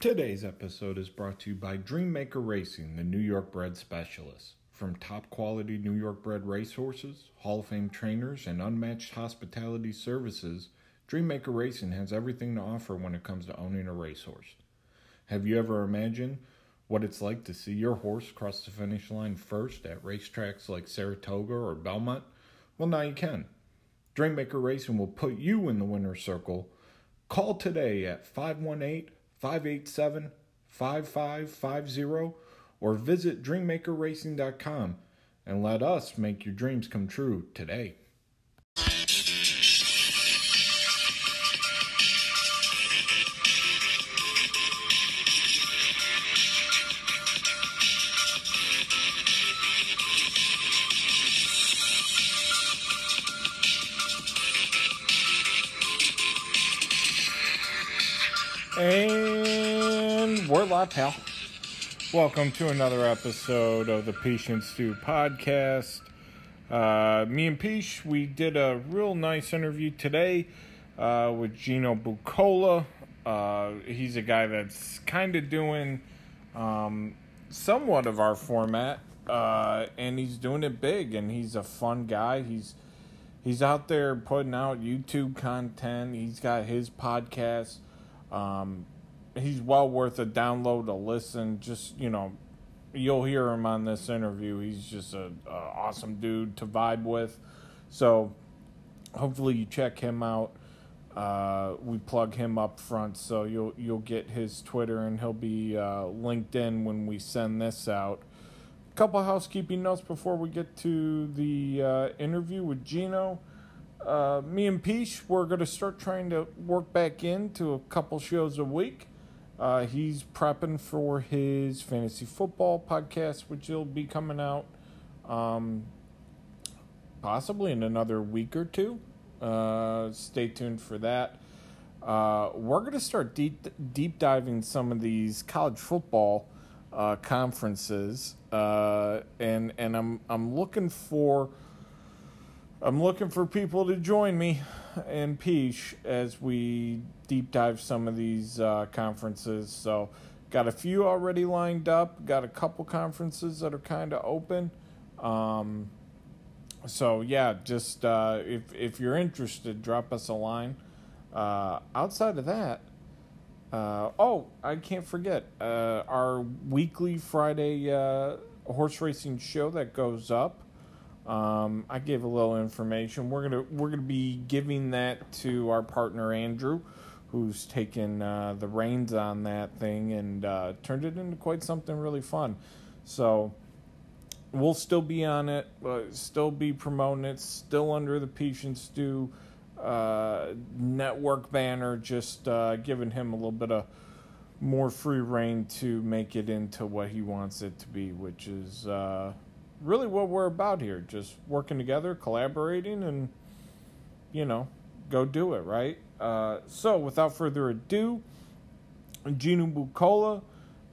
Today's episode is brought to you by Dreammaker Racing, the New York bred specialist. From top quality New York bred racehorses, Hall of Fame trainers, and unmatched hospitality services, Dreammaker Racing has everything to offer when it comes to owning a racehorse. Have you ever imagined what it's like to see your horse cross the finish line first at racetracks like Saratoga or Belmont? Well, now you can. Dreammaker Racing will put you in the winner's circle. Call today at 518 587 5550 or visit dreammakerracing.com and let us make your dreams come true today. And pal. Welcome to another episode of the and Stew podcast. Uh, me and Peach, we did a real nice interview today uh, with Gino Buccola. Uh, he's a guy that's kind of doing um, somewhat of our format, uh, and he's doing it big. And he's a fun guy. He's he's out there putting out YouTube content. He's got his podcast. Um, he's well worth a download, a listen. Just you know, you'll hear him on this interview. He's just a, a awesome dude to vibe with. So hopefully you check him out. Uh, we plug him up front, so you'll you'll get his Twitter and he'll be uh, linked in when we send this out. A couple housekeeping notes before we get to the uh, interview with Gino uh, me and Peach, we're going to start trying to work back into a couple shows a week. Uh, he's prepping for his fantasy football podcast, which will be coming out um, possibly in another week or two. Uh, stay tuned for that. Uh, we're going to start deep deep diving some of these college football uh, conferences, uh, and and I'm I'm looking for I'm looking for people to join me and Peach as we deep dive some of these uh, conferences. So, got a few already lined up. Got a couple conferences that are kind of open. Um, so yeah, just uh, if if you're interested, drop us a line. Uh, outside of that, uh, oh, I can't forget uh, our weekly Friday uh, horse racing show that goes up. Um, I gave a little information. We're gonna we're gonna be giving that to our partner Andrew, who's taken uh, the reins on that thing and uh, turned it into quite something really fun. So we'll still be on it, but still be promoting it, still under the and Stew uh, network banner, just uh, giving him a little bit of more free reign to make it into what he wants it to be, which is uh, really what we're about here. Just working together, collaborating, and, you know, go do it, right? Uh, so, without further ado, Gino Buccola.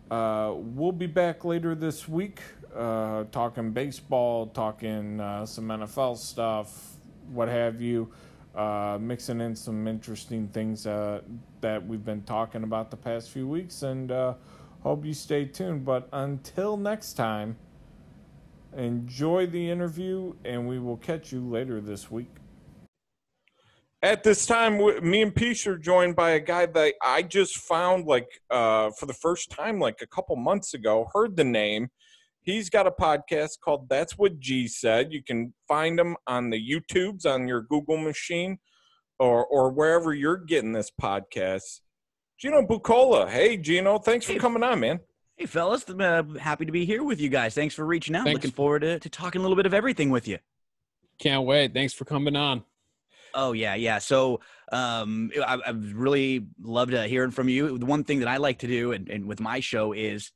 Uh, we'll be back later this week uh, talking baseball, talking uh, some NFL stuff, what have you, uh, mixing in some interesting things uh, that we've been talking about the past few weeks, and uh, hope you stay tuned. But until next time, Enjoy the interview, and we will catch you later this week. At this time, me and Peach are joined by a guy that I just found like uh, for the first time, like a couple months ago. Heard the name. He's got a podcast called "That's What G Said." You can find him on the YouTubes on your Google machine, or or wherever you're getting this podcast. Gino Buccola. Hey, Gino. Thanks for coming on, man. Hey, fellas, I'm uh, happy to be here with you guys. Thanks for reaching out. Thanks. Looking forward to, to talking a little bit of everything with you. Can't wait. Thanks for coming on. Oh yeah, yeah. So um, I, I really loved uh, hearing from you. The one thing that I like to do, and, and with my show, is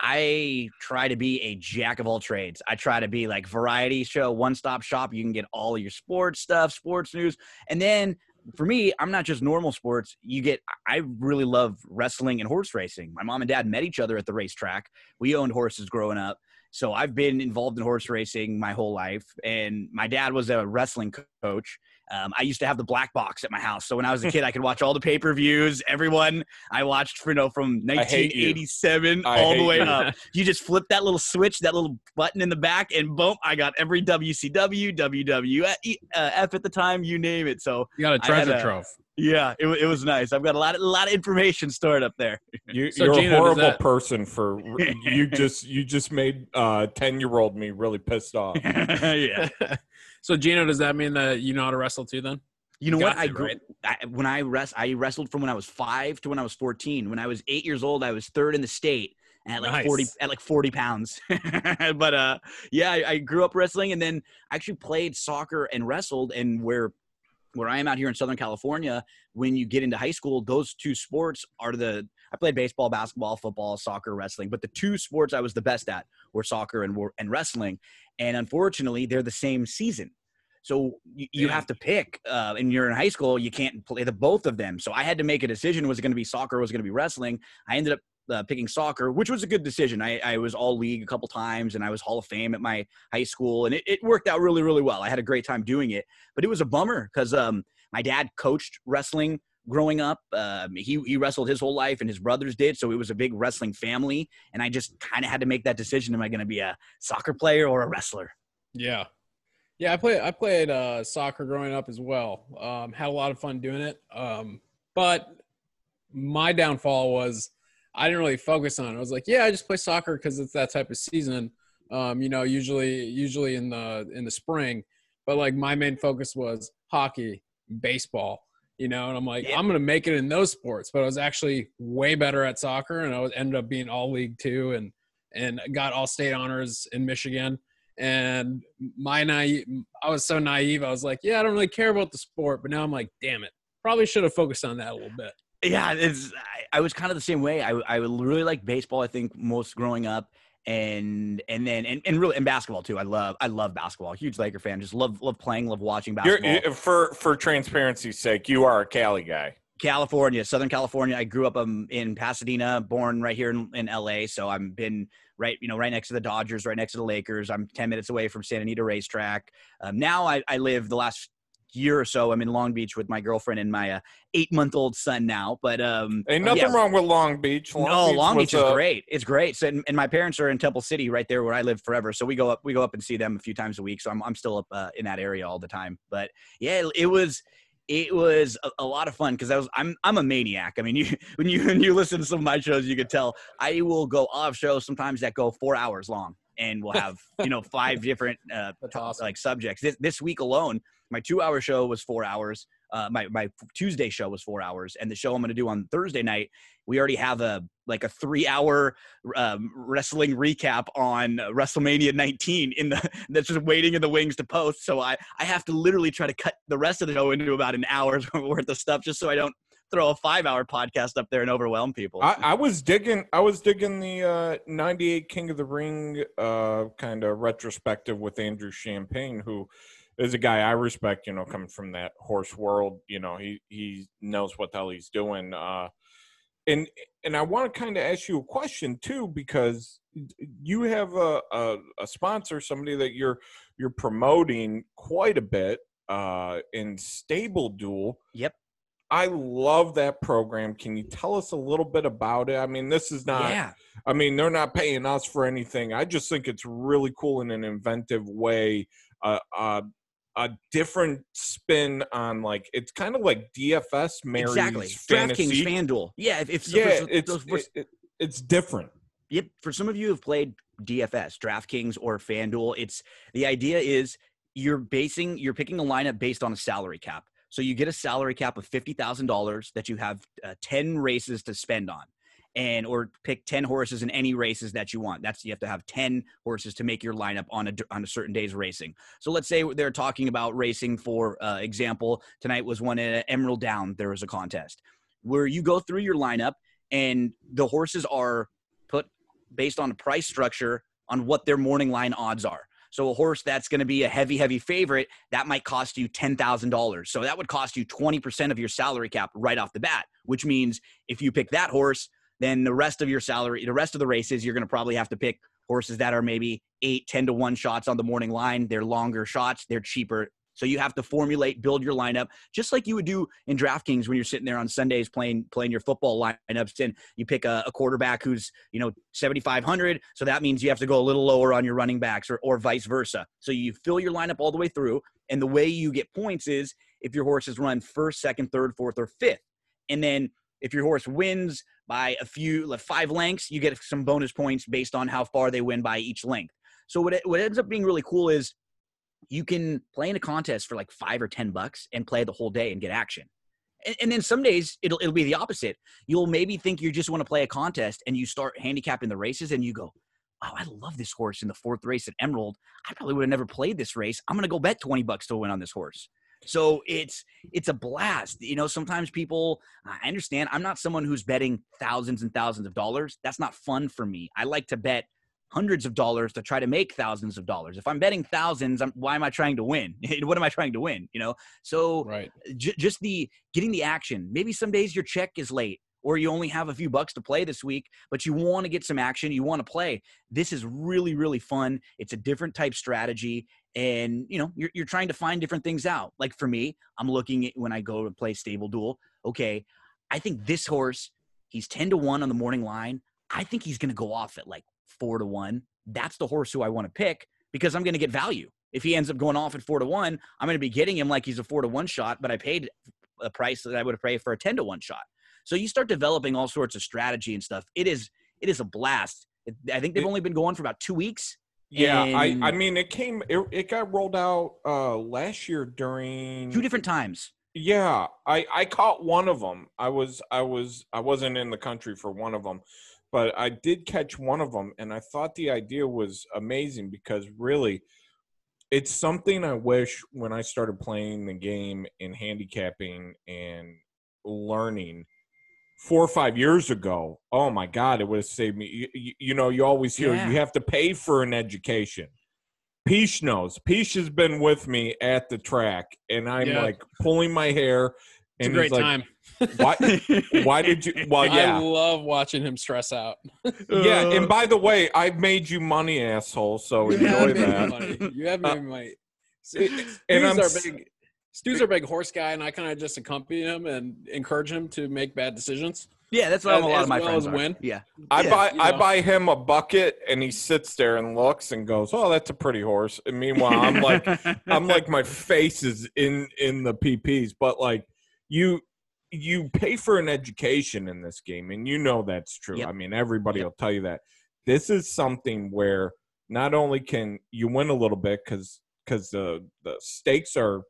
I try to be a jack of all trades. I try to be like variety show, one stop shop. You can get all your sports stuff, sports news, and then for me, I'm not just normal sports. You get, I really love wrestling and horse racing. My mom and dad met each other at the racetrack. We owned horses growing up. So I've been involved in horse racing my whole life. And my dad was a wrestling coach. Um, I used to have the black box at my house, so when I was a kid, I could watch all the pay per views. Everyone I watched, for, you know, from I hate you. 1987 all the way you. up. You just flip that little switch, that little button in the back, and boom, I got every WCW, WWF uh, at the time, you name it. So You got a treasure a- trove. yeah, it, it was nice. I've got a lot, of, a lot of information stored up there. You, So, you're Gino, a horrible that- person for you. Just you just made uh ten year old me really pissed off. yeah. So Gino, does that mean that you know how to wrestle too? Then You know You what? I grew right? I, when I rest, I wrestled from when I was five to when I was fourteen. When I was eight years old, I was third in the state at like Nice. forty at like forty pounds. but uh, yeah, I, I grew up wrestling, and then I actually played soccer and wrestled. And where where I am out here in Southern California, when you get into high school, those two sports are the I played baseball, basketball, football, soccer, wrestling. But the two sports I was the best at were soccer and and wrestling. And unfortunately, they're the same season. So you, you have to pick, uh, and you're in high school, you can't play the both of them. So I had to make a decision: was it going to be soccer? or Was it going to be wrestling? I ended up uh, picking soccer, which was a good decision. I, I was all league a couple times, and I was Hall of Fame at my high school, and it, it worked out really, really well. I had a great time doing it, but it was a bummer because um, my dad coached wrestling growing up. Um, he he wrestled his whole life, and his brothers did, so it was a big wrestling family. And I just kind of had to make that decision: am I going to be a soccer player or a wrestler? yeah, yeah. I played I played uh, soccer growing up as well. Um, had a lot of fun doing it. Um, but my downfall was I didn't really focus on it. I was like, yeah, I just play soccer because it's that type of season. Um, you know, usually usually in the in the spring. But like my main focus was hockey, baseball. You know, and I'm like, Yeah. I'm gonna make it in those sports. But I was actually way better at soccer, and I was, ended up being all league two, and and got all state honors in Michigan. And my naive, I was so naive. I was like, yeah, I don't really care about the sport. But now I'm like, damn it, probably should have focused on that a little bit. Yeah, it's. I, I was kind of the same way. I I really like baseball. I think most growing up, and and then and, and really and basketball too. I love I love basketball. Huge Laker fan. Just love love playing. Love watching You're, basketball. for for transparency's sake, you are a Cali guy. California, Southern California. I grew up um, in Pasadena, born right here in, in LA. So I've been right, you know, right next to the Dodgers, right next to the Lakers. I'm 10 minutes away from Santa Anita Racetrack. Um, now I, I live the last year or so. I'm in Long Beach with my girlfriend and my uh, eight month old son now. But um, Ain't nothing yeah, wrong with Long Beach. Long no, Beach Long Beach is a- great. It's great. So, and, and my parents are in Temple City, right there where I live forever. So we go up, we go up and see them a few times a week. So I'm, I'm still up uh, in that area all the time. But yeah, it, it was, it was a, a lot of fun because I was, I'm, I'm a maniac. I mean, you when you when you listen to some of my shows, you could tell I will go off shows sometimes that go four hours long, and we'll have you know five different uh, awesome. like subjects. This, this week alone, my two hour show was four hours. Uh, my my Tuesday show was four hours, and the show I'm going to do on Thursday night, we already have a like a three hour um, wrestling recap on WrestleMania 19 in the that's just waiting in the wings to post. So I I have to literally try to cut the rest of the show into about an hour's worth of stuff just so I don't throw a five hour podcast up there and overwhelm people. I, I was digging. I was digging the uh, '98 King of the Ring uh, kind of retrospective with Andrew Champagne, who is a guy I respect. You know, coming from that horse world. You know, he he knows what the hell he's doing. Uh, and and I want to kind of ask you a question too, because you have a, a a sponsor, somebody that you're you're promoting quite a bit uh, in Stable Duel. Yep. I love that program. Can you tell us a little bit about it? I mean, this is not, yeah. I mean, they're not paying us for anything. I just think it's really cool in an inventive way. Uh, uh, a different spin on like it's kind of like DFS marries Exactly. DraftKings, FanDuel. Yeah. If, if yeah, for- it's those- for- it- it- it's different. Yep. For some of you who've played DFS, DraftKings or FanDuel, it's the idea is you're basing, you're picking a lineup based on a salary cap. So you get a salary cap of fifty thousand dollars that you have uh, ten races to spend on, and or pick ten horses in any races that you want. That's you have to have ten horses to make your lineup on a on a certain day's racing. So let's say they're talking about racing. For uh, example, tonight was one at Emerald Down. There was a contest where you go through your lineup and the horses are put based on a price structure on what their morning line odds are. So a horse that's going to be a heavy, heavy favorite that might cost you ten thousand dollars. So that would cost you twenty percent of your salary cap right off the bat. Which means if you pick that horse, then the rest of your salary, the rest of the races, you're going to probably have to pick horses that are maybe eight, 10 to one shots on the morning line. They're longer shots. They're cheaper So you have to formulate, build your lineup, just like you would do in DraftKings when you're sitting there on Sundays playing playing your football lineups. And you pick a, a quarterback who's you know 7,500, so that means you have to go a little lower on your running backs, or or vice versa. So you fill your lineup all the way through, and the way you get points is if your horses run first, second, third, fourth, or fifth, and then if your horse wins by a few, like five lengths, you get some bonus points based on how far they win by each length. So what it, what ends up being really cool is you can play in a contest for like five or ten bucks and play the whole day and get action. And, and then some days it'll it'll be the opposite. You'll maybe think you just want to play a contest and you start handicapping the races and you go, oh, I love this horse in the fourth race at Emerald. I probably would have never played this race. I'm gonna go bet twenty bucks to win on this horse. So it's it's a blast. You know, sometimes people I understand I'm not someone who's betting thousands and thousands of dollars. That's not fun for me. I like to bet hundreds of dollars to try to make thousands of dollars. If I'm betting thousands, I'm, why am I trying to win? what am I trying to win? You know, so Right. j- just the getting the action. Maybe some days your check is late or you only have a few bucks to play this week, but you want to get some action, you want to play. This is really really fun. It's a different type strategy and you know, you're you're trying to find different things out. Like for me, I'm looking at when I go to play stable duel, okay, I think this horse, he's 10 to 1 on the morning line. I think he's to go off at like 4 to 1. That's the horse who I want to pick because I'm to get value. If he ends up going off at 4 to 1, I'm to be getting him like he's a 4 to 1 shot, but I paid a price that I would have paid for a 10 to 1 shot. So you start developing all sorts of strategy and stuff. It is it is a blast. I think they've only been going for about 2 weeks. Yeah, I, I mean, it came, it, it got rolled out uh last year during Two different times. Yeah, I I caught one of them. I was I was I wasn't in the country for one of them, but I did catch one of them, and I thought the idea was amazing because really, it's something I wish when I started playing the game and handicapping and learning four or five years ago. Oh my God, it would have saved me. You, you, know, you always hear Yeah. you have to pay for an education. Peach knows. Peach has been with me at the track, and I'm Yeah. like pulling my hair. It's a great like, time. why, why did you? Well, yeah. I love watching him stress out. Yeah. And by the way, I've made you money, asshole. So You enjoy that. money. You have Uh, made me money. and Stu's I'm our big. Stu's our big horse guy, and I kind of just accompany him and encourage him to make bad decisions. Yeah, that's what As- a lot as of my well friends as are. win. Yeah. I Yeah, buy you I know. buy him a bucket, and he sits there and looks and goes, "Oh, that's a pretty horse." And meanwhile, I'm like, I'm like, my face is in in the PPs, but like you you pay for an education in this game, and you know that's true. Yep. I mean, everybody Yep. will tell you that. This is something where not only can you win a little bit because because the the stakes are,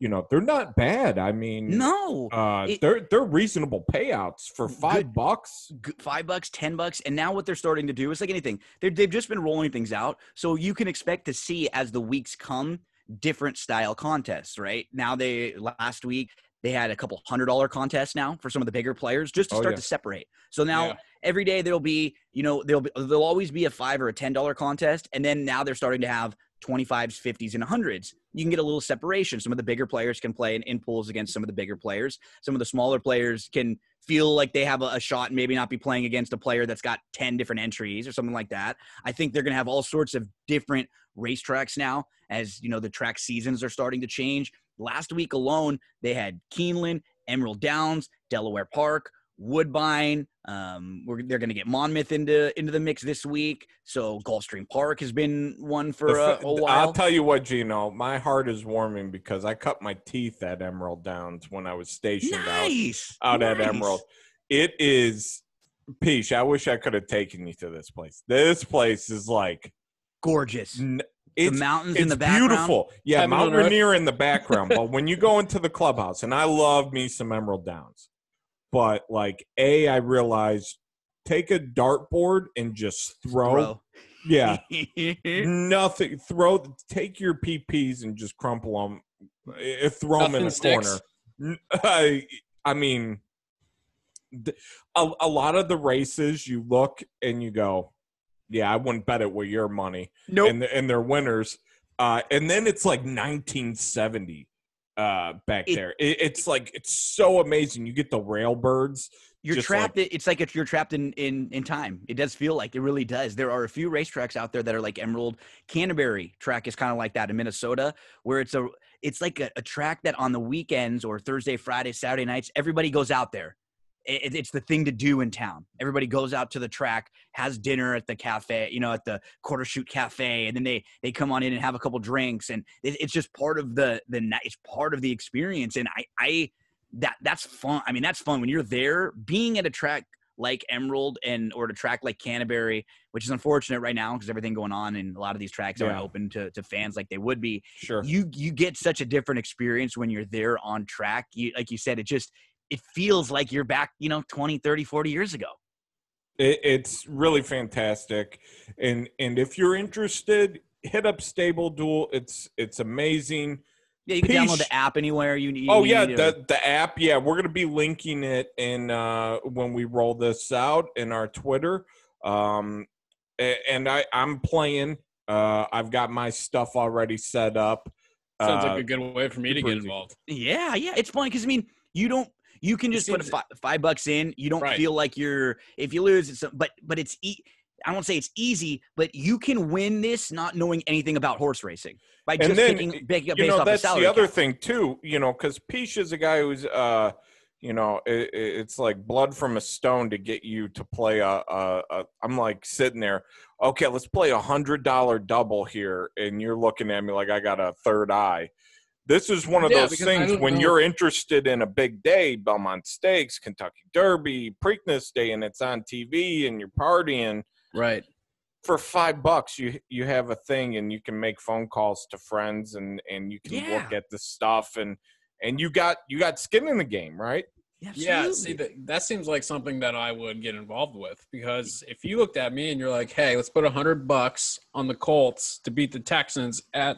you know, they're not bad. I mean, no. uh, It- they're they're reasonable payouts for five Good. bucks. g- five bucks, ten bucks, and now what they're starting to do is like anything. They're, they've just been rolling things out, so you can expect to see as the weeks come different style contests. Right now, they last week they had a couple hundred dollar contests now for some of the bigger players just to Oh, start yeah. to separate. So now Yeah. every day there'll be you know there'll be, there'll always be a five or a ten dollar contest, and then now they're starting to have 25s, 50s, and 100s. You can get a little separation. Some of the bigger players can play in, in pools against some of the bigger players. Some of the smaller players can feel like they have a, a shot and maybe not be playing against a player that's got 10 different entries or something like that. I think they're going to have all sorts of different racetracks now as, you know, the track seasons are starting to change. Last week alone, they had Keeneland, Emerald Downs, Delaware Park, Woodbine. Um, we're, they're going to get Monmouth into into the mix this week. So Gulfstream Park has been one for uh, a while. I'll tell you what, Gino, my heart is warming because I cut my teeth at Emerald Downs when I was stationed nice. out, out at. Emerald. It is Peach. I wish I could have taken you to this place. This place is like Gorgeous. n- The mountains it's in the background. beautiful. Yeah, Mount. Rainier in the background. but when you go into the clubhouse, and I love me some Emerald Downs, but like a, I realized take a dartboard and just throw. Bro. Yeah, nothing. Throw. Take your PPs and just crumple them. Throw them in Nothing a sticks. corner. I, I mean, a, a lot of the races you look and you go, yeah, I wouldn't bet it with your money nope. and, and they're winners. Uh, and then it's like 1970 uh, back It- there. It, it's like it's so amazing. You get the railbirds. you're trapped. in it's like if you're trapped in, in in time. It does feel like it really does. There are a few racetracks out there that are like Emerald Canterbury track is kind of like that in Minnesota, where it's a it's like a, a track that on the weekends or Thursday, Friday, Saturday nights, everybody goes out there. It, it's the thing to do in town. Everybody goes out to the track, has dinner at the cafe, you know, at the quarter chute cafe, and then they they come on in and have a couple drinks, and it, it's just part of the the night. It's part of the experience, and I I that that's fun. I mean, that's fun when you're there, being at a track like Emerald and or to track like Canterbury, which is unfortunate right now because everything going on and a lot of these tracks Yeah. aren't open to, to fans like they would be. Sure. You you get such a different experience when you're there on track. You like you said, it just it feels like you're back, you know, 20, 30, 40 years ago. It, it's really fantastic, and and if you're interested, hit up Stable Duel. It's it's amazing. Yeah, you can download the app anywhere you need. Oh you yeah, need the the app. Yeah, we're gonna be linking it in uh, when we roll this out in our Twitter. Um, and I I'm playing. Uh, I've got my stuff already set up. Sounds Uh, like a good way for me to get involved. Yeah, yeah, it's fun because I mean, you don't. You can just put a five, five bucks in. You don't Right. feel like you're. If you lose, it's but but it's. E- I won't say it's easy, but you can win this not knowing anything about horse racing by And just then, picking, picking up based know off that's the salary. the other thing too you know because Peach is a guy who's uh you know it, it's like blood from a stone to get you to play a, a, a i'm like sitting there okay let's play a hundred dollar double here and you're looking at me like i got a third eye this is one of Yeah, those things when know- you're interested in a big day belmont stakes kentucky derby preakness day and it's on tv and you're partying Right. for five bucks you you have a thing and you can make phone calls to friends and and you can look at the stuff and and you got you got skin in the game right Yeah, Absolutely. see that that seems like something that I would get involved with because if you looked at me and you're like, "Hey, let's put a hundred bucks on the Colts to beat the Texans at,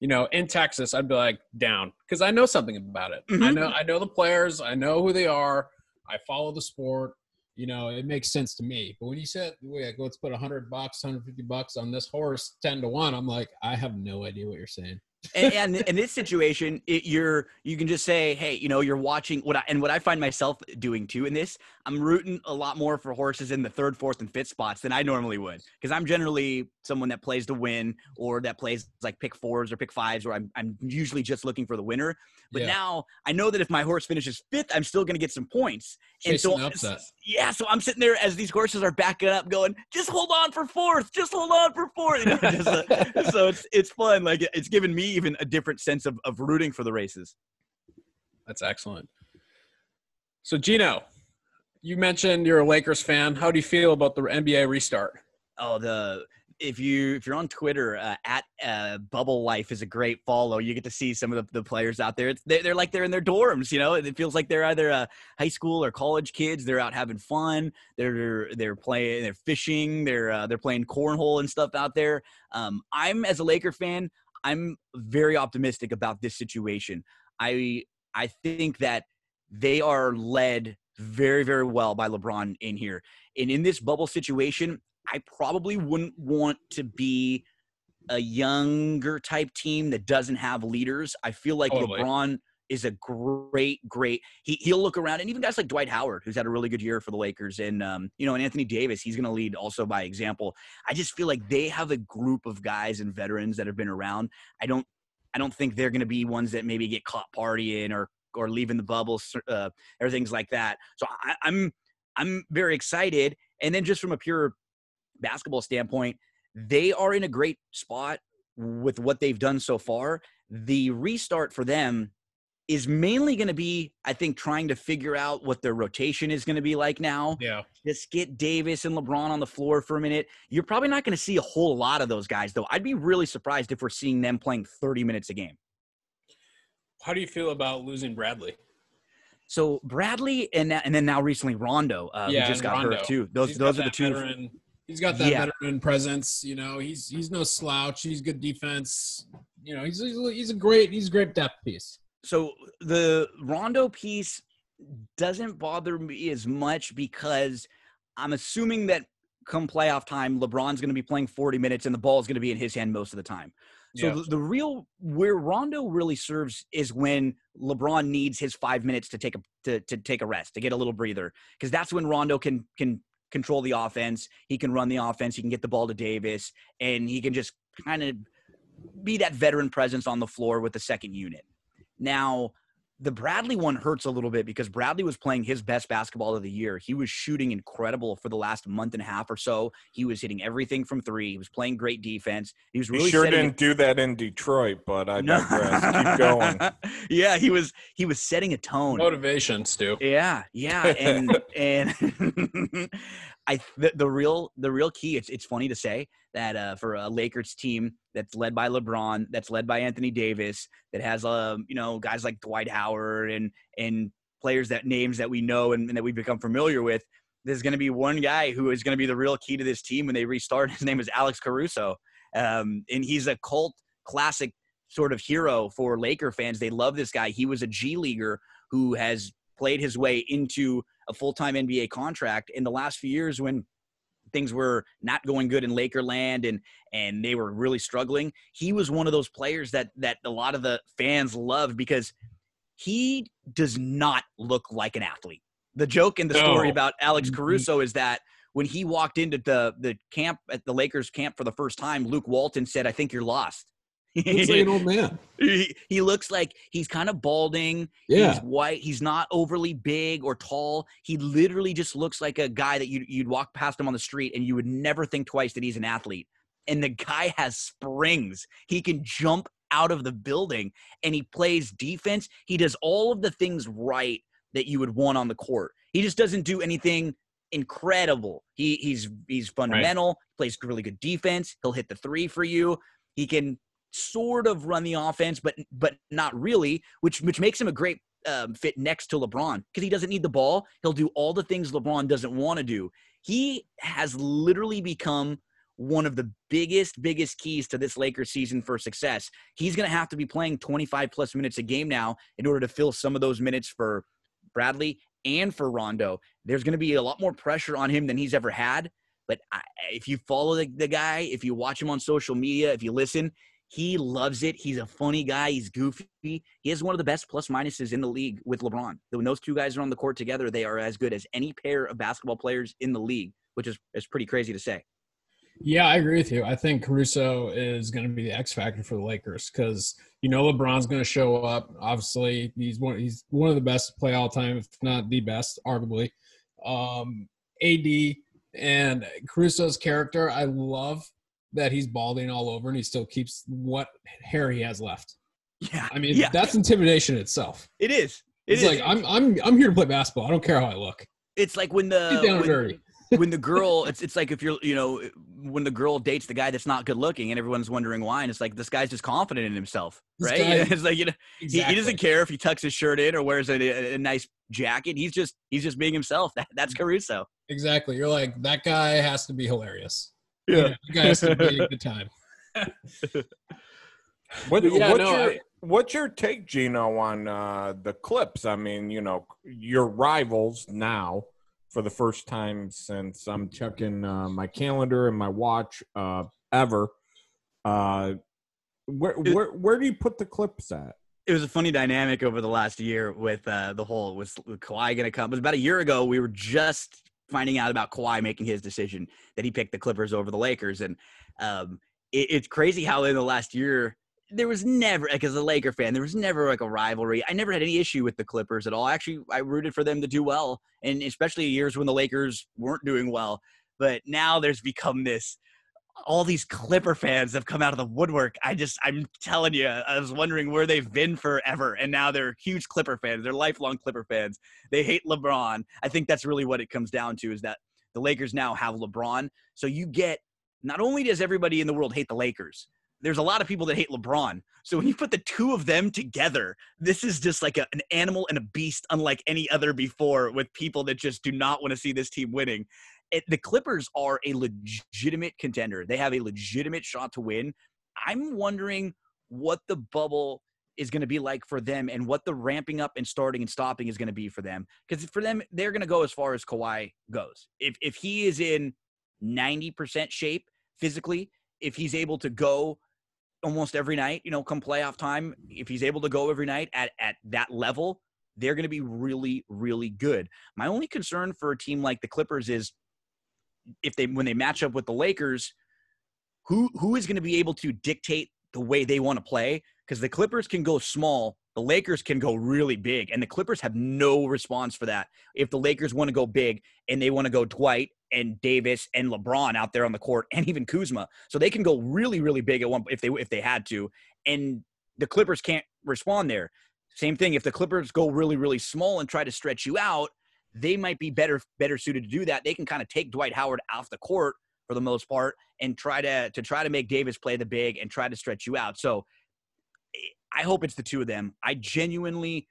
you know, in Texas," I'd be like, "Down," because I know something about it. I Mhm. know I know the players, I know who they are, I follow the sport. You know, it makes sense to me. But when you said, "Wait, let's put a hundred bucks, hundred fifty bucks on this horse, ten to one," I'm like, I have no idea what you're saying. and, and in this situation, it, you're you can just say, hey, you know, you're watching what I and what I find myself doing too in this. I'm rooting a lot more for horses in the third, fourth, and fifth spots than I normally would because I'm generally someone that plays to win or that plays like pick fours or pick fives, or I'm I'm usually just looking for the winner. But Yeah. now I know that if my horse finishes fifth, I'm still going to get some points. Chasing so the yeah, so I'm sitting there as these horses are backing up, going, "Just hold on for fourth, just hold on for fourth. You know, just, uh, so it's it's fun. Like it's given me even a different sense of of rooting for the races. That's excellent. So, Gino, you mentioned you're a Lakers fan. How do you feel about the NBA restart? Oh, the if you if you're on Twitter uh, at uh, Bubble Life is a great follow. You get to see some of the, the players out there. It's, they're, they're like they're in their dorms. You know, it feels like they're either uh, high school or college kids. They're out having fun. They're they're playing. They're fishing. They're uh, they're playing cornhole and stuff out there. Um, I'm as a Laker fan. I'm very optimistic about this situation. I I think that they are led very very well by LeBron in here. And in this bubble situation, I probably wouldn't want to be a younger type team that doesn't have leaders. I feel like Totally. LeBron is a great, great. He he'll look around, and even guys like Dwight Howard, who's had a really good year for the Lakers, and um, you know, and Anthony Davis, he's going to lead also by example. I just feel like they have a group of guys and veterans that have been around. I don't, I don't think they're going to be ones that maybe get caught partying or or leaving the bubbles uh, or things like that. So I, I'm I'm very excited. And then just from a pure basketball standpoint, they are in a great spot with what they've done so far. The restart for them is mainly going to be, I think, trying to figure out what their rotation is going to be like now. Yeah. Just get Davis and LeBron on the floor for a minute. You're probably not going to see a whole lot of those guys, though. I'd be really surprised if we're seeing them playing 30 minutes a game. How do you feel about losing Bradley? So Bradley and and then now recently Rondo, uh, Yeah, just got Rondo. hurt too. Those He's those are the two. Veteran, he's got that Yeah. veteran presence. You know, he's he's no slouch. He's good defense. You know, he's he's, a great he's a great depth piece. So the Rondo piece doesn't bother me as much because I'm assuming that come playoff time, LeBron's going to be playing 40 minutes and the ball is going to be in his hand most of the time. So Yeah. the, the real where Rondo really serves is when LeBron needs his five minutes to take a to, to take a rest, to get a little breather, because that's when Rondo can can control the offense. He can run the offense. He can get the ball to Davis, and he can just kind of be that veteran presence on the floor with the second unit. Now, the Bradley one hurts a little bit because Bradley was playing his best basketball of the year. He was shooting incredible for the last month and a half or so. He was hitting everything from three. He was playing great defense. He was really he sure didn't do that in Detroit, but I digress. Keep going. yeah, he was he was setting a tone. Motivation, Stu. Yeah, yeah, and and I the, the real the real key. It's it's funny to say that uh, for a Lakers team that's led by LeBron, that's led by Anthony Davis, that has um you know guys like Dwight Howard and and players that names that we know and, and that we've become familiar with. There's going to be one guy who is going to be the real key to this team when they restart. His name is Alex Caruso, um, and he's a cult classic sort of hero for Laker fans. They love this guy. He was a G leaguer who has played his way into a full-time NBA contract in the last few years when things were not going good in Lakerland and and they were really struggling. He was one of those players that that a lot of the fans loved because he does not look like an athlete. The joke in the story No. about Alex Mhm. Caruso is that when he walked into the the camp at the Lakers camp for the first time, Luke Walton said, "I think you're lost." Looks like an old man. he, he looks like he's kind of balding. Yeah. He's white. He's not overly big or tall. He literally just looks like a guy that you, you'd walk past him on the street and you would never think twice that he's an athlete. And the guy has springs. He can jump out of the building and he plays defense. He does all of the things right that you would want on the court. He just doesn't do anything incredible. He he's he's fundamental, plays really good defense. He'll hit the 3 for you. He can sort of run the offense, but but not really, which which makes him a great um, fit next to LeBron because he doesn't need the ball. He'll do all the things LeBron doesn't want to do. He has literally become one of the biggest biggest keys to this Lakers season for success. He's going to have to be playing 25 plus minutes a game now in order to fill some of those minutes for Bradley and for Rondo. There's going to be a lot more pressure on him than he's ever had. But I, if you follow the, the guy, if you watch him on social media, if you listen, he loves it. He's a funny guy. He's goofy. He is one of the best plus minuses in the league with LeBron. When those two guys are on the court together, they are as good as any pair of basketball players in the league, which is, is pretty crazy to say. Yeah, I agree with you. I think Caruso is going to be the X factor for the Lakers because you know LeBron's going to show up. Obviously, he's one he's one of the best to play all time, if not the best, arguably. Um, AD and Caruso's character, I love that he's balding all over and he still keeps what hair he has left. Yeah. I mean, yeah, that's intimidation itself. it is. It It's is. like I'm I'm I'm here to play basketball. I don't care how I look. it's like when the when- when the girl it's it's like if you're you know when the girl dates the guy that's not good looking and everyone's wondering why and it's like this guy's just confident in himself This right guy- it's like you know he, he doesn't care if he tucks his shirt in or wears a, a, a nice jacket he's just he's just being himself that, that's caruso Exactly. You're like that guy has to be hilarious. Yeah. You know, that guy has to be a good time. What, yeah, what's, no, your, I- what's your take, Gino, on uh, the clips? I mean, you know, your rivals now for the first time since I'm checking uh, my calendar and my watch uh, ever. Uh, where, where where do you put the clips at? it was a funny dynamic over the last year with uh, the whole was Kawhi going to come? It was about a year ago. We were just finding out about Kawhi making his decision that he picked the Clippers over the Lakers, and um, it, it's crazy how in the last year there was never like as a Laker fan there was never like a rivalry. I never had any issue with the Clippers at all. Actually, I rooted for them to do well, and especially years when the Lakers weren't doing well. But now there's become this all these Clipper fans have come out of the woodwork. I just, I'm telling you, I was wondering where they've been forever, and now they're huge Clipper fans. They're lifelong Clipper fans. They hate LeBron. I think that's really what it comes down to is that the Lakers now have LeBron. So you get not only does everybody in the world hate the Lakers, there's a lot of people that hate LeBron. So when you put the two of them together, this is just like a, an animal and a beast unlike any other before with people that just do not want to see this team winning it, the Clippers are a legitimate contender. They have a legitimate shot to win. I'm wondering what the bubble is going to be like for them and what the ramping up and starting and stopping is going to be for them. Because for them, they're going to go as far as Kawhi goes. If if he is in 90% shape physically, if he's able to go almost every night, you know, come playoff time, if he's able to go every night at at that level, they're going to be really really good. My only concern for a team like the Clippers is if they when they match up with the Lakers, who who is going to be able to dictate the way they want to play? Because the Clippers can go small, The Lakers can go really big, and the Clippers have no response for that. If the Lakers want to go big and they want to go Dwight and Davis and LeBron out there on the court, and even Kuzma, so they can go really, really big at one if they if they had to, and the Clippers can't respond there. Same thing. If the Clippers go really, really small and try to stretch you out, they might be better better suited to do that. They can kind of take Dwight Howard off the court for the most part and try to to try to make Davis play the big and try to stretch you out. So I hope it's the two of them. I genuinely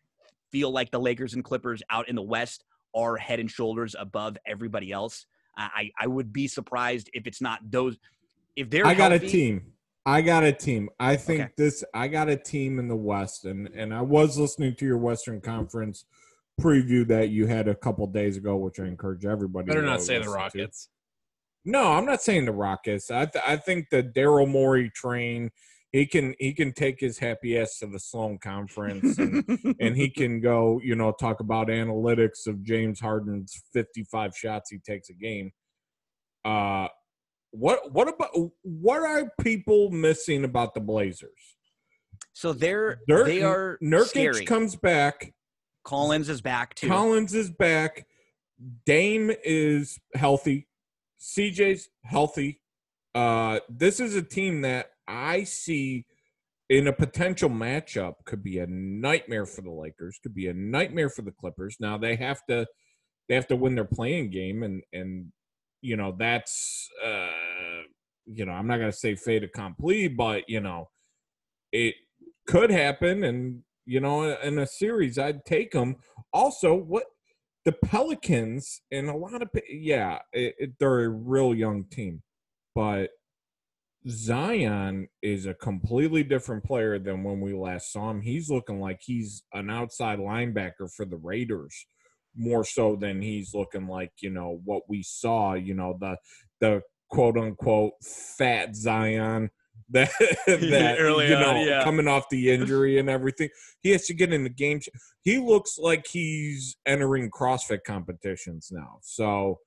feel like the Lakers and Clippers out in the West are head and shoulders above everybody else. I I would be surprised if it's not those. If they're I got healthy, a team. I got a team. I think Okay. this. I got a team in the West, and and I was listening to your Western Conference preview that you had a couple days ago, which I encourage everybody. Better to not go say the listen to. Rockets. No, I'm not saying the Rockets. I th- I think the Daryl Morey train. He can he can take his happy ass to the Sloan Conference and, and he can go, you know, talk about analytics of James Harden's 55 shots he takes a game. Uh what what about what are people missing about the Blazers? so they're Dirk, they are Nurkic scary. comes back. Collins is back too. Collins is back. Dame is healthy. CJ's healthy. Uh, this is a team that I see in a potential matchup could be a nightmare for the Lakers, could be a nightmare for the Clippers. Now they have to they have to win their play-in game and and you know that's uh you know, I'm not gonna say fait accompli, but you know, it could happen and you know, in a series I'd take them. Also, what the Pelicans and a lot of yeah, it, it, they're a real young team, but Zion is a completely different player than when we last saw him. He's looking like he's an outside linebacker for the Raiders more so than he's looking like, you know, what we saw, you know, the the quote unquote fat Zion that that Early you on, know yeah. coming off the injury and everything. He has to get in the game. He looks like he's entering CrossFit competitions now. So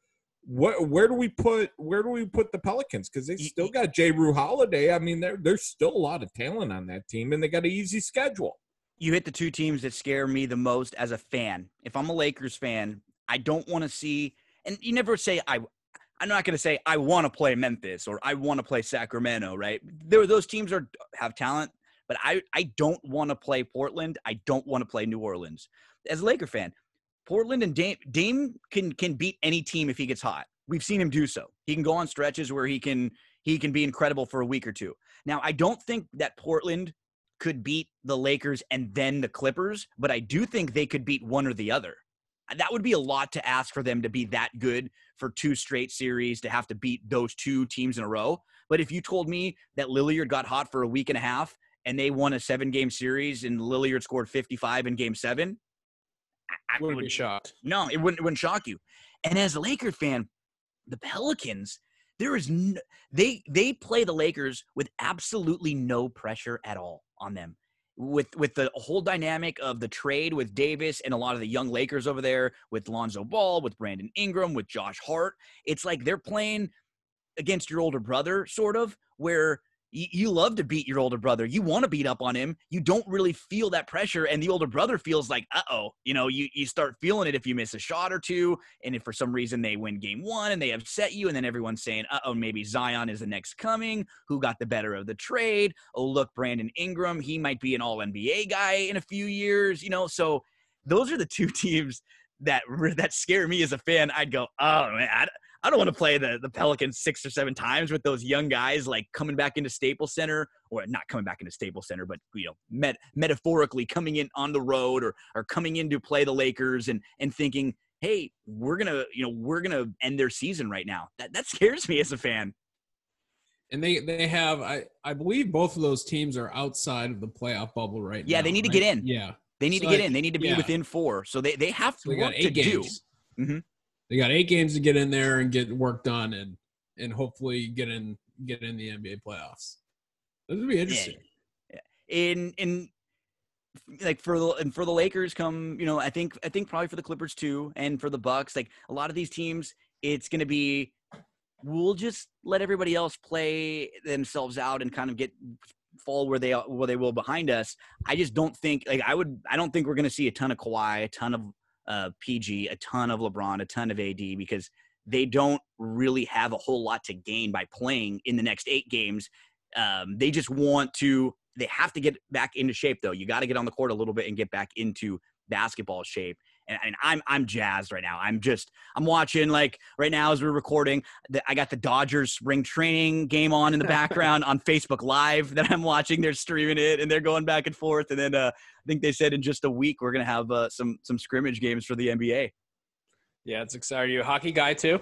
what where do we put where do we put the Pelicans? Because they still got Jrue Holiday. I mean, there there's still a lot of talent on that team, and they got an easy schedule. you hit the two teams that scare me the most as a fan. If I'm a Lakers fan, I don't want to see and you never say I I'm not going to say I want to play Memphis or I want to play Sacramento, right? There those teams are have talent, but I I don't want to play Portland. I don't want to play New Orleans. As a Laker fan, Portland and Dame Dame can can beat any team if he gets hot. We've seen him do so. He can go on stretches where he can he can be incredible for a week or two. Now, I don't think that Portland could beat the Lakers and then the Clippers, but I do think they could beat one or the other. That would be a lot to ask for them to be that good for two straight series to have to beat those two teams in a row. But if you told me that Lillard got hot for a week and a half and they won a seven game series and Lillard scored 55 in game seven, I, Wouldn't would be shocked. no, it wouldn't, it wouldn't shock you. And as a Laker fan, the Pelicans, there is no, they they play the Lakers with absolutely no pressure at all on them. With with the whole dynamic of the trade with Davis and a lot of the young Lakers over there, with Lonzo Ball, with Brandon Ingram, with Josh Hart, it's like they're playing against your older brother, sort of, where you love to beat your older brother. You want to beat up on him. You don't really feel that pressure. And the older brother feels like, uh oh, you know, you, you start feeling it if you miss a shot or two. And if for some reason they win game one and they upset you, and then everyone's saying, uh oh, maybe Zion is the next coming. Who got the better of the trade? Oh, look, Brandon Ingram, he might be an all NBA guy in a few years, you know? So those are the two teams that that scare me as a fan. I'd go, oh man, I, I don't want to play the, the Pelicans six or seven times with those young guys like coming back into Staples Center, or not coming back into Staples Center, but you know, met, metaphorically coming in on the road or or coming in to play the Lakers and and thinking, hey, we're gonna you know we're gonna end their season right now. That that scares me as a fan. And they they have I I believe both of those teams are outside of the playoff bubble right now. Yeah, they need to get in. Yeah. They need So, to get like, in. They need to be yeah. within four. So they they have So work to eight do. games. Mm-hmm. They got eight games to get in there and get work done and and hopefully get in get in the NBA playoffs. This would be interesting. in in like for the and for the Lakers come you know I think I think probably for the Clippers too and for the Bucks like a lot of these teams it's going to be we'll just let everybody else play themselves out and kind of get fall where they where they will behind us. I just don't think like I would. I don't think we're going to see a ton of Kawhi, a ton of uh, PG, a ton of LeBron, a ton of AD because they don't really have a whole lot to gain by playing in the next eight games. Um, they just want to. They have to get back into shape though. You got to get on the court a little bit and get back into basketball shape and, mean, I'm I'm jazzed right now. I'm just I'm watching like right now as we're recording. The, I got the Dodgers spring training game on in the background on Facebook Live that I'm watching. They're streaming it and they're going back and forth. And then uh, I think they said in just a week we're gonna have uh, some some scrimmage games for the NBA. Yeah, it's exciting. Are you a hockey guy too?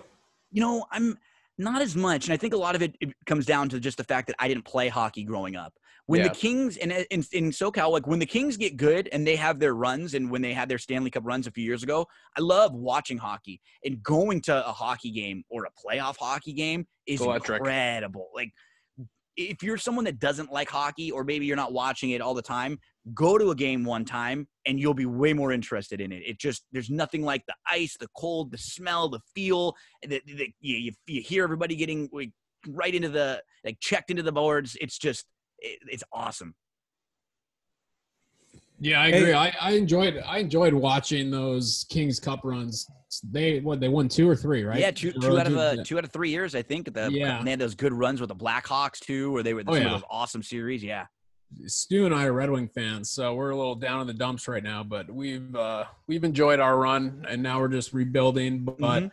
You know, I'm not as much, and I think a lot of it, it comes down to just the fact that I didn't play hockey growing up when yeah. the Kings and uh, in, in SoCal, like when the Kings get good and they have their runs, and when they had their Stanley Cup runs a few years ago, I love watching hockey and going to a hockey game or a playoff hockey game is Electric. incredible. Like if you're someone that doesn't like hockey or maybe you're not watching it all the time, go to a game one time and you'll be way more interested in it. It just there's nothing like the ice, the cold, the smell, the feel. That you, you, you hear everybody getting like, right into the like checked into the boards. It's just it, it's awesome. Yeah, I agree. Hey, I, I enjoyed I enjoyed watching those Kings Cup runs. They what they won two or three, right? Yeah, two, two out of uh, two out of three years, I think. The, yeah, they had those good runs with the Blackhawks too, where they were oh, yeah. those awesome series. Yeah. Stu and I are Red Wing fans, so we're a little down in the dumps right now. But we've uh, we've enjoyed our run, and now we're just rebuilding. But mm-hmm.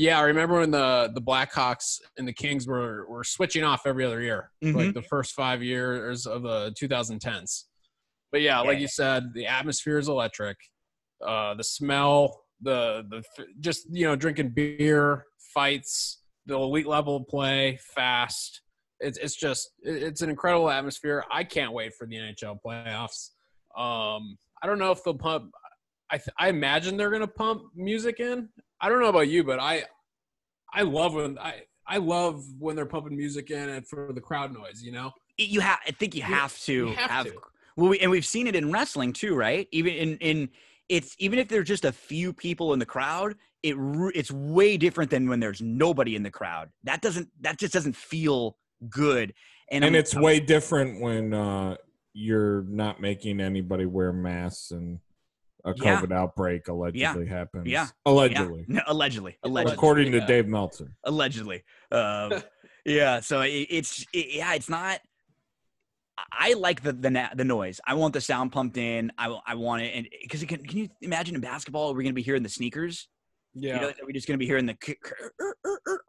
Yeah, I remember when the the Blackhawks and the Kings were were switching off every other year, mm-hmm. like the first five years of the 2010s. But yeah, yeah, like you said, the atmosphere is electric. Uh, the smell, the the just you know drinking beer, fights, the elite level of play, fast. It's it's just it's an incredible atmosphere. I can't wait for the NHL playoffs. Um, I don't know if they'll pump. I th- I imagine they're gonna pump music in. I don't know about you, but I I love when I I love when they're pumping music in and for the crowd noise. You know, you have. I think you have to you have, have to. well, we, and we've seen it in wrestling too, right? Even in in it's even if there's just a few people in the crowd, it it's way different than when there's nobody in the crowd. That doesn't that just doesn't feel good. And, and it's I'm, way different when uh, you're not making anybody wear masks and a COVID yeah. outbreak allegedly yeah. happens. Yeah, allegedly. Yeah. No, allegedly, allegedly, according to Dave Meltzer. Allegedly, um, yeah. So it, it's it, yeah, it's not. I like the the the noise. I want the sound pumped in. I I want it, and because can can you imagine in basketball we're gonna be hearing the sneakers yeah, you know, are we just going to be hearing the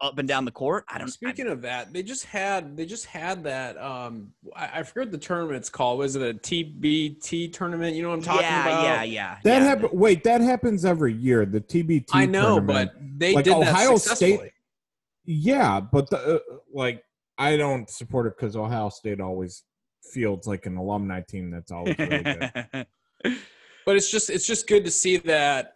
up and down the court? I don't. Speaking I, of that, they just had they just had that. Um, I, I forget the tournament it's called. Was it a TBT tournament? You know what I'm talking yeah, about? Yeah, yeah, That yeah. happen. Wait, that happens every year. The TBT. I know, but they like did Ohio State. Yeah, but the, uh, like I don't support it because Ohio State always fields like an alumni team that's always really good. but it's just it's just good to see that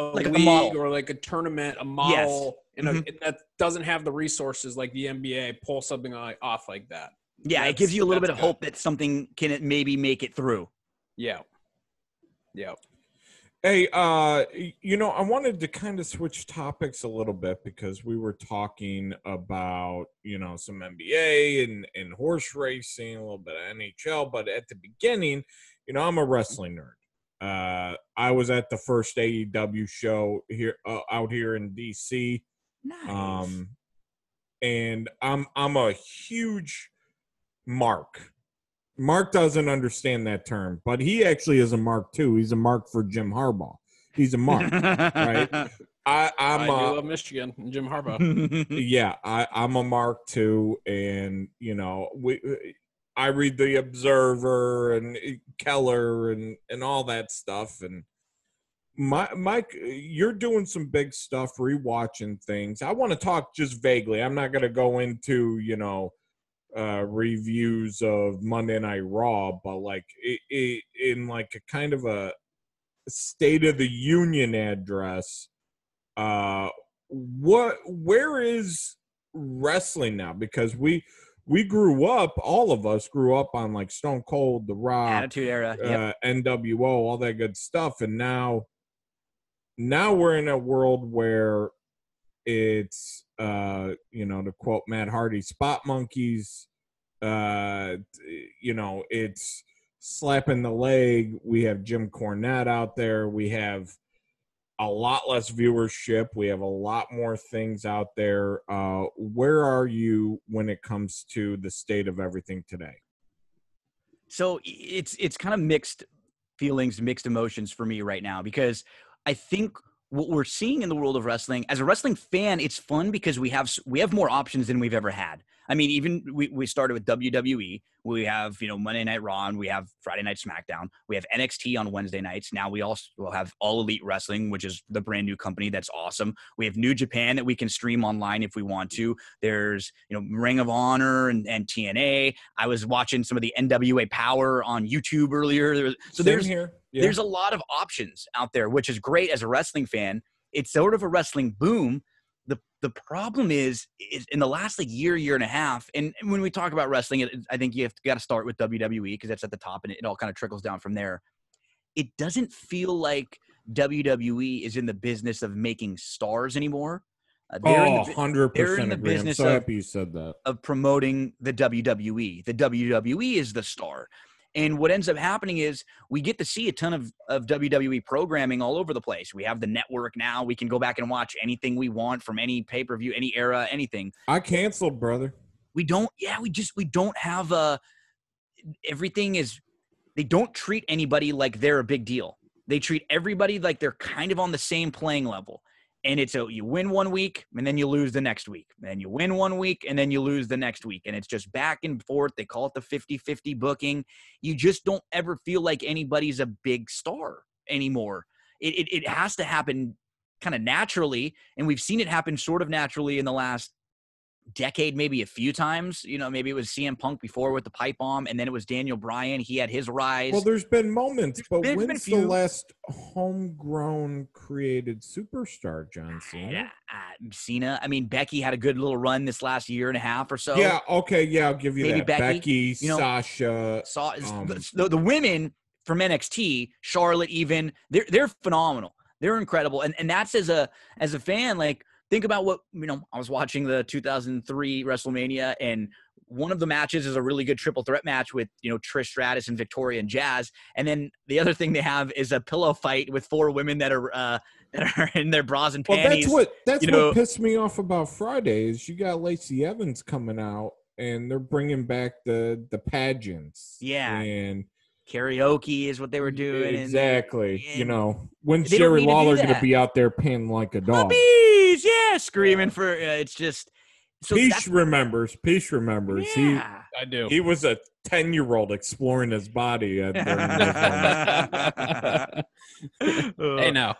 a like league a or like a tournament, a model, yes. mm-hmm. a, that doesn't have the resources like the NBA pull something off like that. Yeah, that's, it gives you a little bit of good. hope that something can maybe make it through. Yeah. Yeah. Hey, uh, you know, I wanted to kind of switch topics a little bit because we were talking about, you know, some NBA and, and horse racing, a little bit of NHL. But at the beginning, you know, I'm a wrestling nerd. Uh, I was at the first AEW show here uh, out here in DC. Nice. Um, and I'm I'm a huge mark. Mark doesn't understand that term, but he actually is a mark too. He's a mark for Jim Harbaugh. He's a mark, right? I, I'm I a, love Michigan, Jim Harbaugh. yeah, I, I'm a mark too, and you know, we I read the Observer and eh, Keller and and all that stuff. And my, Mike, you're doing some big stuff, rewatching things. I want to talk just vaguely. I'm not going to go into you know uh, reviews of Monday Night Raw, but like it, it, in like a kind of a State of the Union address. Uh, what where is wrestling now? Because we we grew up, all of us grew up on like Stone Cold, The Rock, Attitude Era, yep. uh, NWO, all that good stuff, and now, now we're in a world where it's, uh, you know, to quote Matt Hardy, spot monkeys, Uh, you know, it's slapping the leg. We have Jim Cornette out there. We have a lot less viewership. We have a lot more things out there. Uh, where are you when it comes to the state of everything today? So it's it's kind of mixed feelings, mixed emotions for me right now because I think what we're seeing in the world of wrestling as a wrestling fan, it's fun because we have we have more options than we've ever had. I mean, even we, we started with WWE. We have, you know, Monday Night Raw and we have Friday Night SmackDown. We have NXT on Wednesday nights. Now we also will have All Elite Wrestling, which is the brand new company that's awesome. We have New Japan that we can stream online if we want to. There's, you know, Ring of Honor and, and TNA. I was watching some of the NWA Power on YouTube earlier. So Same there's here. Yeah. there's a lot of options out there, which is great as a wrestling fan. It's sort of a wrestling boom. The the problem is, is in the last like year, year and a half, and when we talk about wrestling, it, I think you have got to start with WWE because that's at the top, and it, it all kind of trickles down from there. It doesn't feel like WWE is in the business of making stars anymore. Uh, they're in Oh, the 100% they're in the agree. I'm business so of- happy you said that. of promoting the WWE. The WWE is the star. And what ends up happening is we get to see a ton of, of WWE programming all over the place. We have the network now. We can go back and watch anything we want from any pay per view, any era, anything. I canceled, brother. We don't, yeah, we just, we don't have a, everything is, they don't treat anybody like they're a big deal. They treat everybody like they're kind of on the same playing level. And it's a you win one week and then you lose the next week. And you win one week and then you lose the next week. And it's just back and forth. They call it the 50 50 booking. You just don't ever feel like anybody's a big star anymore. It, it, it has to happen kind of naturally. And we've seen it happen sort of naturally in the last decade, maybe a few times. You know, maybe it was CM Punk before with the pipe bomb, and then it was Daniel Bryan. He had his rise. Well, there's been moments, but been- been when's the last homegrown created superstar, John Cena? yeah, uh, Cena. I mean, Becky had a good little run this last year and a half or so. Yeah, okay, yeah, I'll give you Maybe that. Becky, Becky, you know, Sasha. saw Um, the, the women from NXT, Charlotte, even they're they're phenomenal. They're incredible, and and that's as a as a fan, like think about what you know. I was watching the 2003 WrestleMania, and one of the matches is a really good triple threat match with you know Trish Stratus and Victoria and Jazz, and then the other thing they have is a pillow fight with four women that are uh, that are in their bras and panties. Well, that's what that's you what pissed me off about Friday is you got Lacey Evans coming out and they're bringing back the the pageants. Yeah. and karaoke is what they were doing. and- exactly. you know, when's Jerry Lawler going to be out there panting like a dog? Puppies, yeah, screaming for uh, it's just so Peace remembers. Peace remembers. yeah. I do. He he was a ten year old exploring his body at during those moments. hey, now.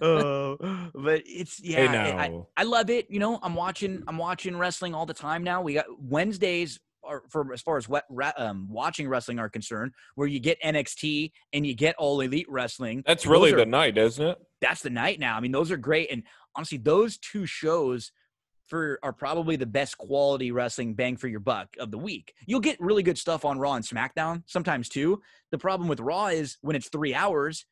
Oh, but it's Hey yeah. I- now, I love it. You know, I'm watching. I'm watching wrestling all the time now. We got Wednesdays for as far as what um, watching wrestling are concerned, where you get NXT and you get All Elite Wrestling. that's really are- the night, isn't it? That's the night now. I mean, those are great. And honestly, those two shows for are probably the best quality wrestling bang for your buck of the week. You'll get really good stuff on Raw and SmackDown sometimes too. The problem with Raw is when it's three hours.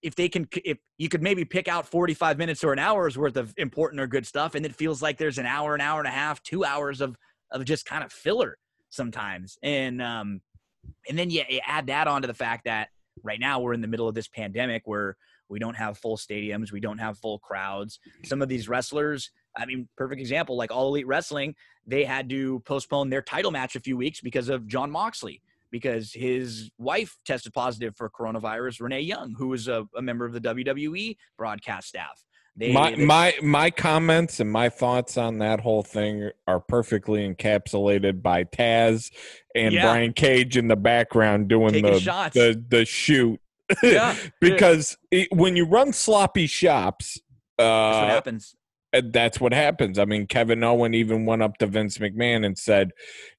If they can, if you could maybe pick out 45 minutes or an hour's worth of important or good stuff, and it feels like there's an hour, an hour and a half, two hours of of just kind of filler sometimes. And um, and then you, you add that onto the fact that right now we're in the middle of this pandemic where we don't have full stadiums, we don't have full crowds. Some of these wrestlers, I mean, perfect example, like All Elite Wrestling, they had to postpone their title match a few weeks because of Jon Moxley, because his wife tested positive for coronavirus, Renee Young, who was a, a member of the WWE broadcast staff. They, my they- my my comments and my thoughts on that whole thing are perfectly encapsulated by Taz and Yeah. Brian Cage in the background doing Taking the, shots. the the shoot. Yeah. because it, when you run sloppy shops, that's what uh, happens. that's what happens. I mean, Kevin Owen even went up to Vince McMahon and said,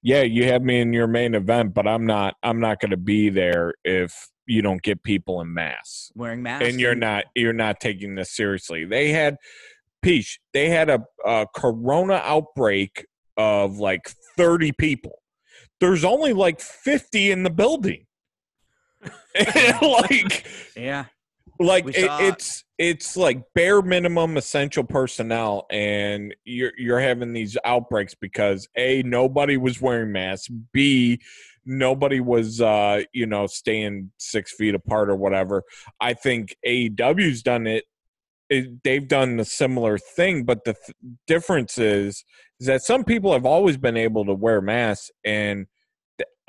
"Yeah, you have me in your main event, but I'm not. I'm not going to be there if you don't get people in mass." Wearing masks. and you're not you're not taking this seriously. They had Peach, they had a, a corona outbreak of like 30 people. There's only like 50 in the building. Like Yeah. like it, it's it's like bare minimum essential personnel and you're you're having these outbreaks because a nobody was wearing masks b nobody was uh you know staying six feet apart or whatever. I think aew's done it, it they've done the similar thing but the th- difference is is that some people have always been able to wear masks and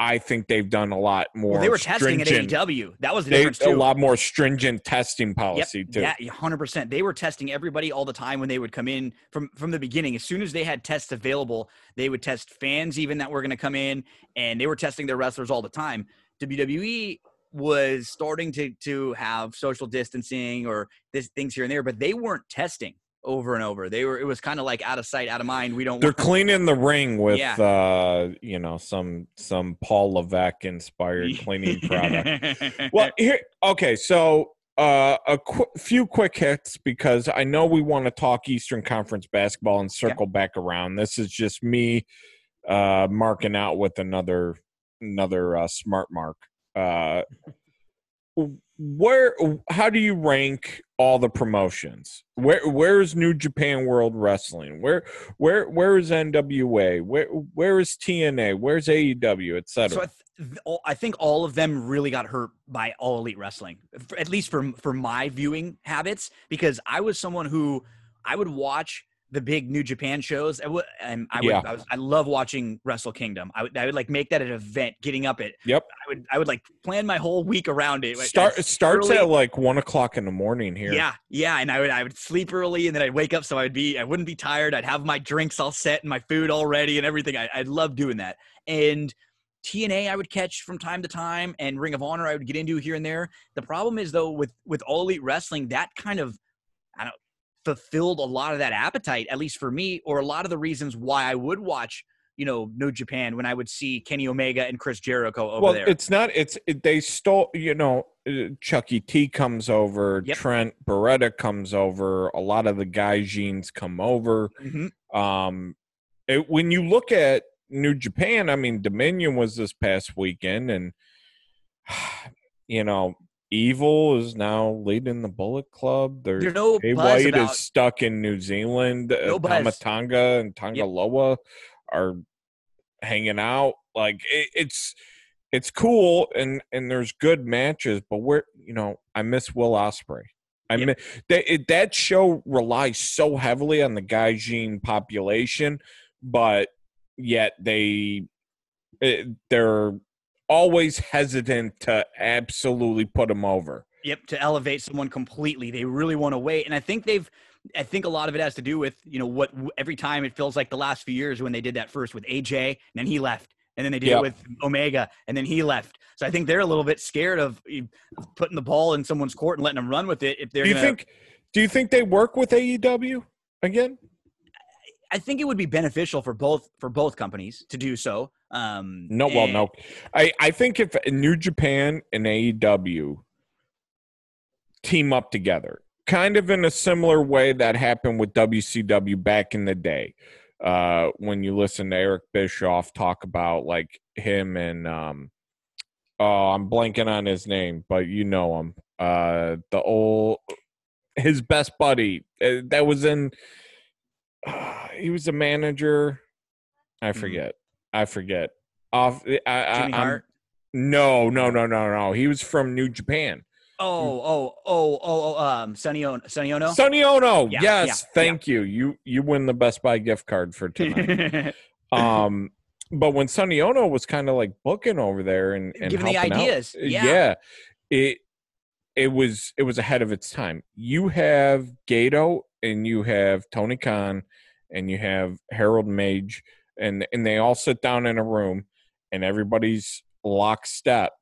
i think they've done a lot more Well, they were testing at AEW. That was the they, difference a lot more stringent testing policy too. Yeah, hundred percent. They were testing everybody all the time when they would come in from from the beginning. As soon as they had tests available, they would test fans even that were going to come in, and they were testing their wrestlers all the time. WWE was starting to to have social distancing or this things here and there, but they weren't testing over and over. They were it was kind of like out of sight, out of mind. We don't. They're cleaning the ring with Yeah. uh you know some some Paul Levesque inspired cleaning product. Well, here okay, so uh a qu- few quick hits because I know we want to talk Eastern Conference basketball and circle back around. This is just me uh marking out with another another uh, smart mark. Uh where how do you rank all the promotions? Where where's new japan world wrestling? Where where where is nwa where where is tna where's aew etc So I, th- I think all of them really got hurt by all elite wrestling, at least for for my viewing habits, because I was someone who I would watch the big New Japan shows. I would, and I would, Yeah. I, was, I love watching Wrestle Kingdom. I would, I would like make that an event, getting up at. Yep. I would, I would like plan my whole week around it. Like, Start it starts early- at like one o'clock in the morning here Yeah, yeah, and I would I would sleep early, and then I'd wake up so I'd be I wouldn't be tired. I'd have my drinks all set and my food all ready and everything. I, I love doing that. And TNA I would catch from time to time, and Ring of Honor I would get into here and there. The problem is though with with All Elite Wrestling, that kind of I don't fulfilled a lot of that appetite, at least for me, or a lot of the reasons why I would watch. You know, New Japan when I would see Kenny Omega and Chris Jericho over well there. it's not it's it, they stole you know uh, Chuckie T comes over Yep. trent beretta comes over a lot of the guy gaijins come over Mhm. um it, when you look at new japan i mean dominion was this past weekend and you know evil is now leading the bullet club there's There's no Jay buzz White about is stuck in New Zealand. No uh, buzz. Tama Tonga and Tanga Loa are hanging out. Like it, it's it's cool and and there's good matches, but where you know I miss Will Ospreay. I mean that it, that show relies so heavily on the Gaijin population, but yet they it, they're always hesitant to absolutely put them over. Yep, to elevate someone completely. They really want to wait. And I think they've I think a lot of it has to do with, you know, what every time it feels like the last few years when they did that first with AJ and then he left. And then they did Yep. it with Omega and then he left. So I think they're a little bit scared of putting the ball in someone's court and letting them run with it if they're Do you gonna, think? Do you think they work with AEW again? I think it would be beneficial for both for both companies to do so. Um No, well, and- no. I I think if New Japan and AEW team up together, kind of in a similar way that happened with WCW back in the day, uh, when you listen to Eric Bischoff talk about like him and um, oh, I'm blanking on his name, but you know him, uh, the old his best buddy uh, that was in. he was a manager. I Mhm. forget. I forget. Off. I, I, Jimmy I'm- Hart. no, no, no, no, no. He was from New Japan. Oh, oh, oh, oh, oh, um, Sonny Onoo. Sonny Onoo. Sonny Onoo. Yeah, yes, yeah, thank you. You you win the Best Buy gift card for tonight. um, but when Sonny Onoo was kind of like booking over there and, and Giving the helping out, ideas, uh, yeah. it it was it was ahead of its time. You have Gedo and you have Tony Khan and you have Harold Meij and and they all sit down in a room and everybody's lockstep.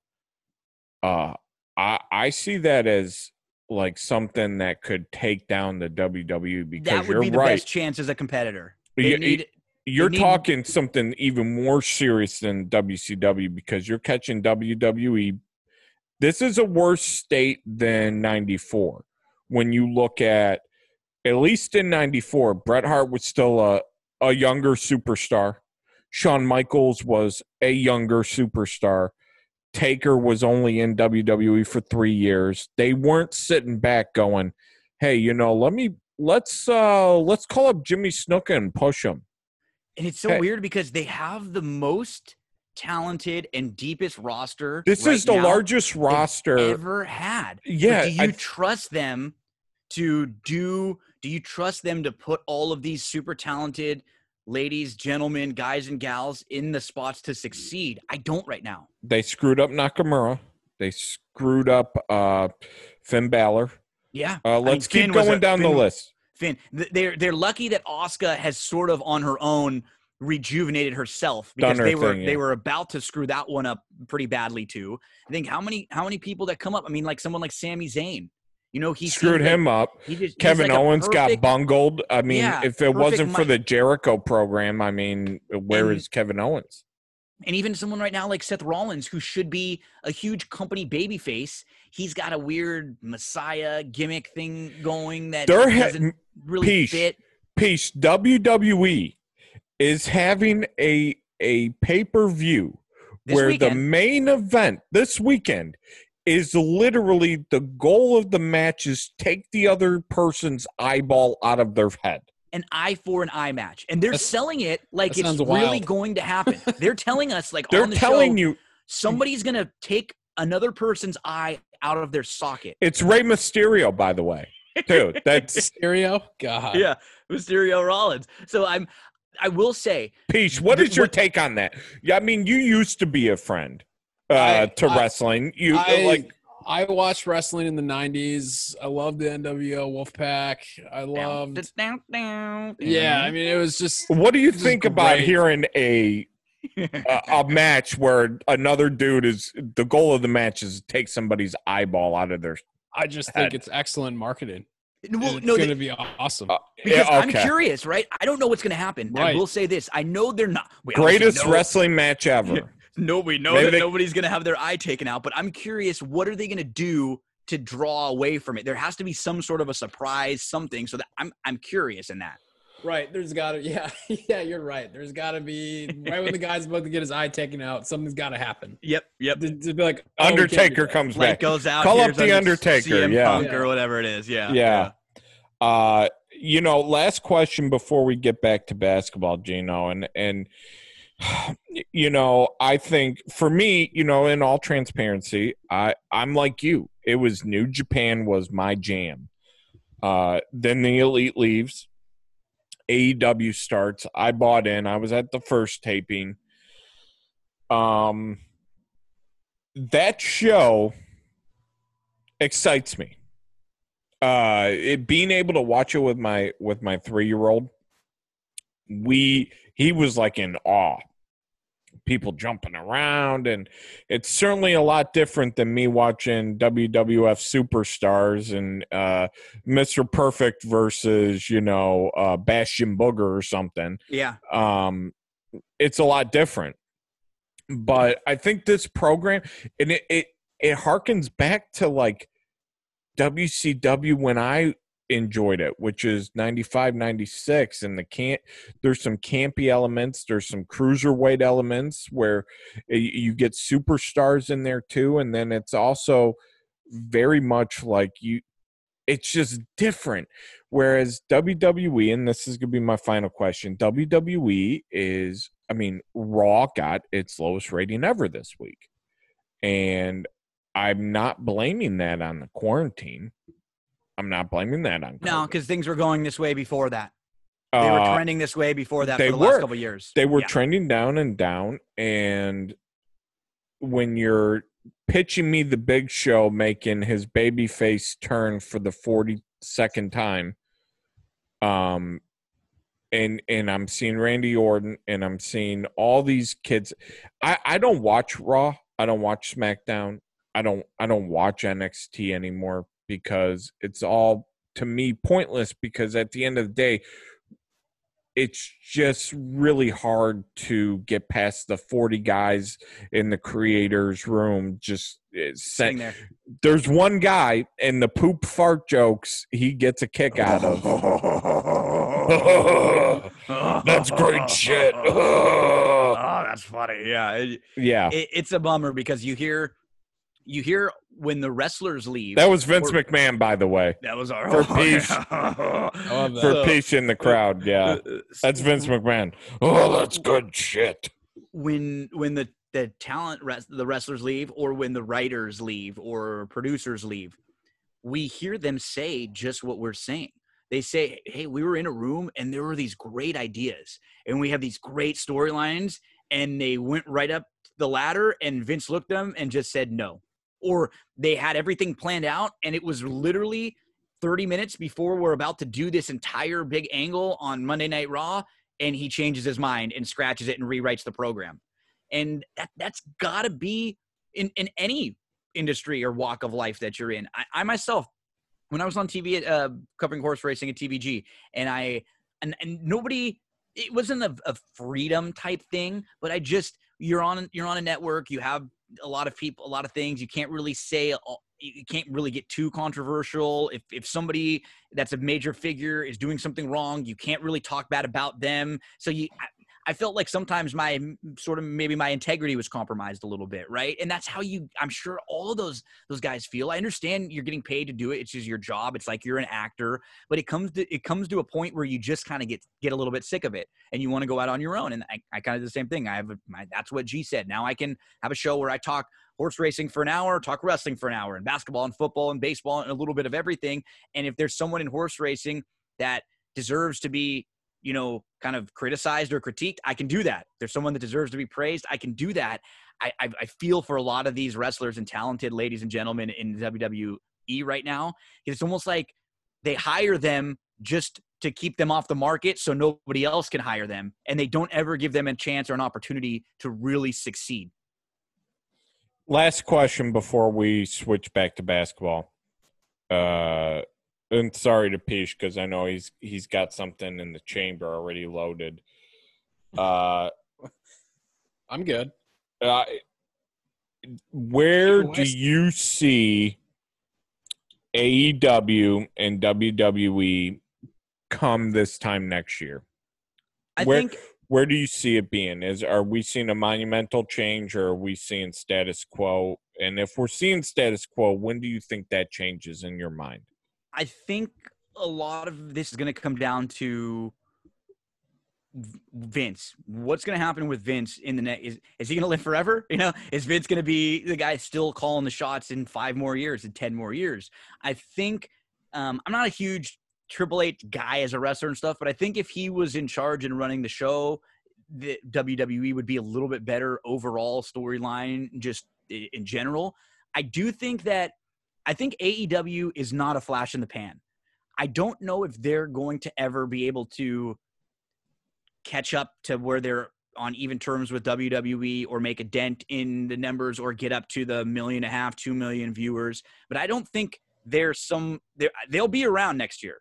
Uh, I I see that as like something that could take down the WWE because that would you're be the right. best chance as a competitor. They You- need you're need- talking something even more serious than WCW because you're catching WWE. This is a worse state than 94. When you look at, at least in 94, Bret Hart was still a, a younger superstar. Shawn Michaels was a younger superstar. Taker was only in WWE for three years. They weren't sitting back going, "Hey, you know, let me let's uh let's call up Jimmy Snuka and push him." And it's so Hey. weird because they have the most talented and deepest roster. This right is the largest roster. ever had. But Yeah, do you I- trust them to do? Do you trust them to put all of these super talented ladies, gentlemen, guys, and gals in the spots to succeed? I don't right now. They screwed up Nakamura. They screwed up uh Finn Balor. Yeah, Uh, let's keep Finn was going a- down the list. Finn, they're they're lucky that Asuka has sort of on her own rejuvenated herself because they were thing, yeah. they were about to screw that one up pretty badly too. I think how many how many people that come up? I mean, like someone like Sami Zayn, you know, he Screwed like- him up. He just, Kevin like Owens got bungled. I mean, Yeah, if it wasn't for the Jericho program, I mean, where And- is Kevin Owens? and even someone right now like Seth Rollins, who should be a huge company babyface, he's got a weird Messiah gimmick thing going that There ha- doesn't really Peace. fit. Peace. WWE is having a a pay per view where the main event this weekend is literally the goal of the match is take the other person's eyeball out of their head. an eye for an eye match, and they're That's- selling it like it's sounds really going to happen. They're telling us like They're on the telling show, you somebody's going to take another person's eye out of their socket. it's Rey Mysterio, by the way. Dude, That's Stereo? God. yeah, Mysterio Rollins. So I'm, I will say, Peach. What is your what- take on that? Yeah, I mean, you used to be a friend uh, I- to I- wrestling. You I, like I watched wrestling in the 90s. I loved the NWO Wolfpack. I loved. down, down, Yeah, I mean, it was just. What do you think about great. hearing a, a a match where another dude is the goal of the match is take somebody's eyeball out of their? I just Head. think it's excellent marketing. well, it's no, going to be awesome. Uh, because yeah, I'm curious, right? I don't know what's going to happen. I will say this: I know they're not we Greatest wrestling match ever. No, we know Maybe that they- nobody's going to have their eye taken out, but I'm curious, what are they going to do to draw away from it? There has to be some sort of a surprise, something. So that I'm I'm curious in that. Right. There's got to, yeah, yeah, you're right. There's got to be, right when the guy's about to get his eye taken out, something's got to happen. Yep, yep. To, to be like, oh, we can't do Undertaker that. comes Light back. goes out. Call up here's the Undertaker, CM yeah. Punk Yeah. or whatever it is. Yeah, Yeah. Uh, you know, last question before we get back to basketball, Gino, and and you know, I think for me, you know, in all transparency, I I'm like you. It was New Japan was my jam. Uh, then the Elite leaves. AEW starts. I bought in. I was at the first taping. Um, that show excites me uh it, being able to watch it with my with my three year old we he was like in awe. People jumping around and it's certainly a lot different than me watching wwf superstars and uh mr perfect versus you know uh bastion booger or something. Yeah. um it's a lot different. But i think this program and it it, it harkens back to like wcw when i enjoyed it which is 95 96 and the can't there's some campy elements there's some cruiserweight elements where eh, you get superstars in there too and then it's also very much like you it's just different Whereas WWE, and this is going to be my final question WWE is, I mean, Raw got its lowest rating ever this week. And I'm not blaming that on the quarantine. I'm not blaming that on No, because things were going this way before that. They were Uh, trending this way before that they for the last were. couple years. they were Yeah. trending down and down and when you're pitching me the big show making his baby face turn for the 42nd time um and and i'm seeing randy orton and i'm seeing all these kids i i don't watch raw i don't watch smackdown i don't i don't watch nxt anymore because it's all to me pointless because at the end of the day it's just really hard to get past the 40 guys in the creators room just eh, Sitting there. there's one guy and the poop fart jokes he gets a kick out of that's great shit oh, that's funny. Yeah, it, yeah it, it's a bummer because you hear, you hear when the wrestlers leave. that was vince or- mcmahon by the way. That was our For oh, peace. I for So- peace in the crowd yeah. Uh, uh, that's vince mcmahon. Oh that's good shit. When when the the talent res- the wrestlers leave or when the writers leave or producers leave we hear them say just what we're saying. They say hey we were in a room and there were these great ideas and we have these great storylines and they went right up the ladder and vince looked at them and just said no or they had everything planned out and it was literally 30 minutes before we're about to do this entire big angle on monday night raw and he changes his mind and scratches it and rewrites the program. And that that's got to be in in any industry or walk of life that you're in. I, I myself, when I was on TV at, uh, covering horse racing at TVG, and I and, and nobody, it wasn't a, a freedom type thing, but I just you're on you're on a network, you have a lot of people, a lot of things. You can't really say. You can't really get too controversial. If if somebody that's a major figure is doing something wrong, you can't really talk bad about them. So you, I, felt like sometimes my sort of maybe my integrity was compromised a little bit, right? And that's how you. I'm sure all those those guys feel. I understand you're getting paid to do it. It's just your job. It's like you're an actor, but it comes to it comes to a point where you just kind of get get a little bit sick of it, and you want to go out on your own. And I, I kind of the same thing. I have a, my, that's what G said. Now I can have a show where I talk horse racing for an hour, talk wrestling for an hour, and basketball and football and baseball and a little bit of everything. And if there's someone in horse racing that deserves to be, you know, kind of criticized or critiqued, I can do that. There's someone that deserves to be praised, I can do that. I, I, I feel for a lot of these wrestlers and talented ladies and gentlemen in WWE right now. It's almost like they hire them just to keep them off the market so nobody else can hire them. And they don't ever give them a chance or an opportunity to really succeed. last question before we switch back to basketball. Uh, and sorry to Peach because I know he's he's got something in the chamber already loaded. Uh, I'm good. uh where West- do you see AEW and WWE come this time next year? I Where- think Where do you see it being? Is are we seeing a monumental change or are we seeing status quo? And if we're seeing status quo, when do you think that changes in your mind? I think a lot of this is going to come down to Vince. What's going to happen with Vince in the next? Is is he going to live forever? You know, is Vince going to be the guy still calling the shots in five more years, in ten more years? I think um, I'm not a huge Triple H guy as a wrestler and stuff, but I think if he was in charge and running the show, the WWE would be a little bit better overall storyline, just in general. I do think that I think AEW is not a flash in the pan. I don't know if they're going to ever be able to catch up to where they're on even terms with WWE or make a dent in the numbers or get up to the million and a half, two million viewers. But I don't think there's some they'll be around next year.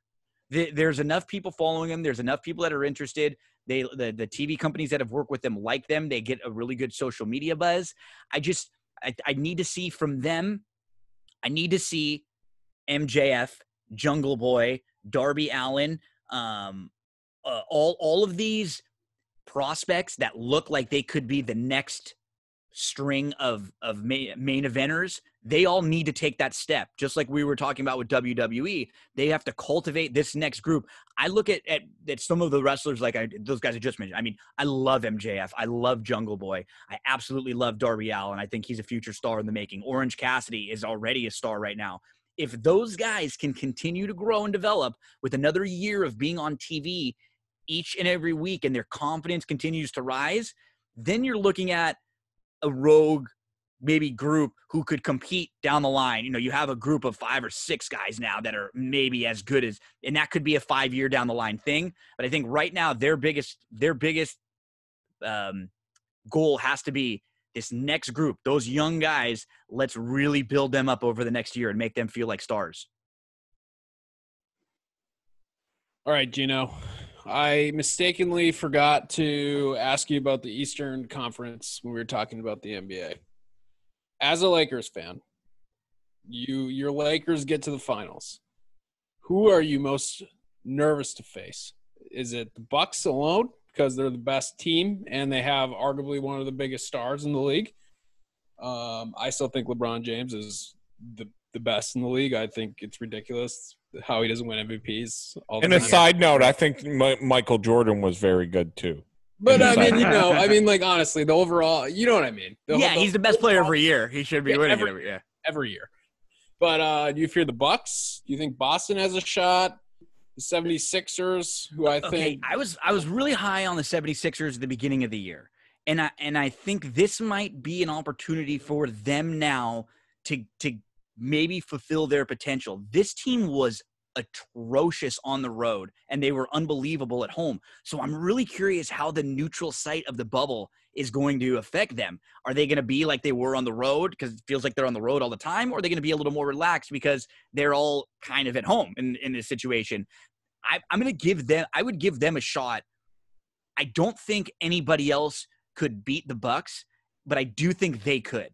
There's enough people following them. There's enough people that are interested. They the, the TV companies that have worked with them like them. They get a really good social media buzz. I just I, I need to see from them. I need to see MJF, Jungle Boy, Darby Allin, um, uh, all all of these prospects that look like they could be the next string of of main, eventers. They all need to take that step, just like we were talking about with WWE. They have to cultivate this next group. I look at at, at some of the wrestlers like I, those guys I just mentioned. I mean, I love MJF. I love Jungle Boy. I absolutely love Darby Allin. I think he's a future star in the making. Orange Cassidy is already a star right now. If those guys can continue to grow and develop with another year of being on TV each and every week and their confidence continues to rise, then you're looking at a rogue maybe group who could compete down the line. You know, you have a group of five or six guys now that are maybe as good as and that could be a 5 year down the line thing, but I think right now their biggest their biggest um goal has to be this next group, those young guys, let's really build them up over the next year and make them feel like stars. All right, Gino. I mistakenly forgot to ask you about the Eastern Conference when we were talking about the NBA. As a Lakers fan, you your Lakers get to the finals. Who are you most nervous to face? Is it the Bucks alone because they're the best team and they have arguably one of the biggest stars in the league? Um, I still think LeBron James is the the best in the league. I think it's ridiculous how he doesn't win MVPs. All the And a time. side note, I think Mi- Michael Jordan was very good too. But I mean, you know, I mean, like honestly, the overall, you know what I mean? The- yeah, he's the best player every year. He should be Yeah, winning every- it every year. every year. But uh, do you fear the Bucks? Do you think Boston has a shot? The 76ers, who I Okay, think I was I was really high on the 76ers at the beginning of the year. And I and I think this might be an opportunity for them now to to maybe fulfill their potential. This team was atrocious on the road and they were unbelievable at home. So I'm really curious how the neutral site of the bubble is going to affect them. Are they going to be like they were on the road because it feels like they're on the road all the time or are they going to be a little more relaxed because they're all kind of at home in in this situation? I, I'm going to give them. I would give them a shot. I don't think anybody else could beat the Bucks, but I do think they could.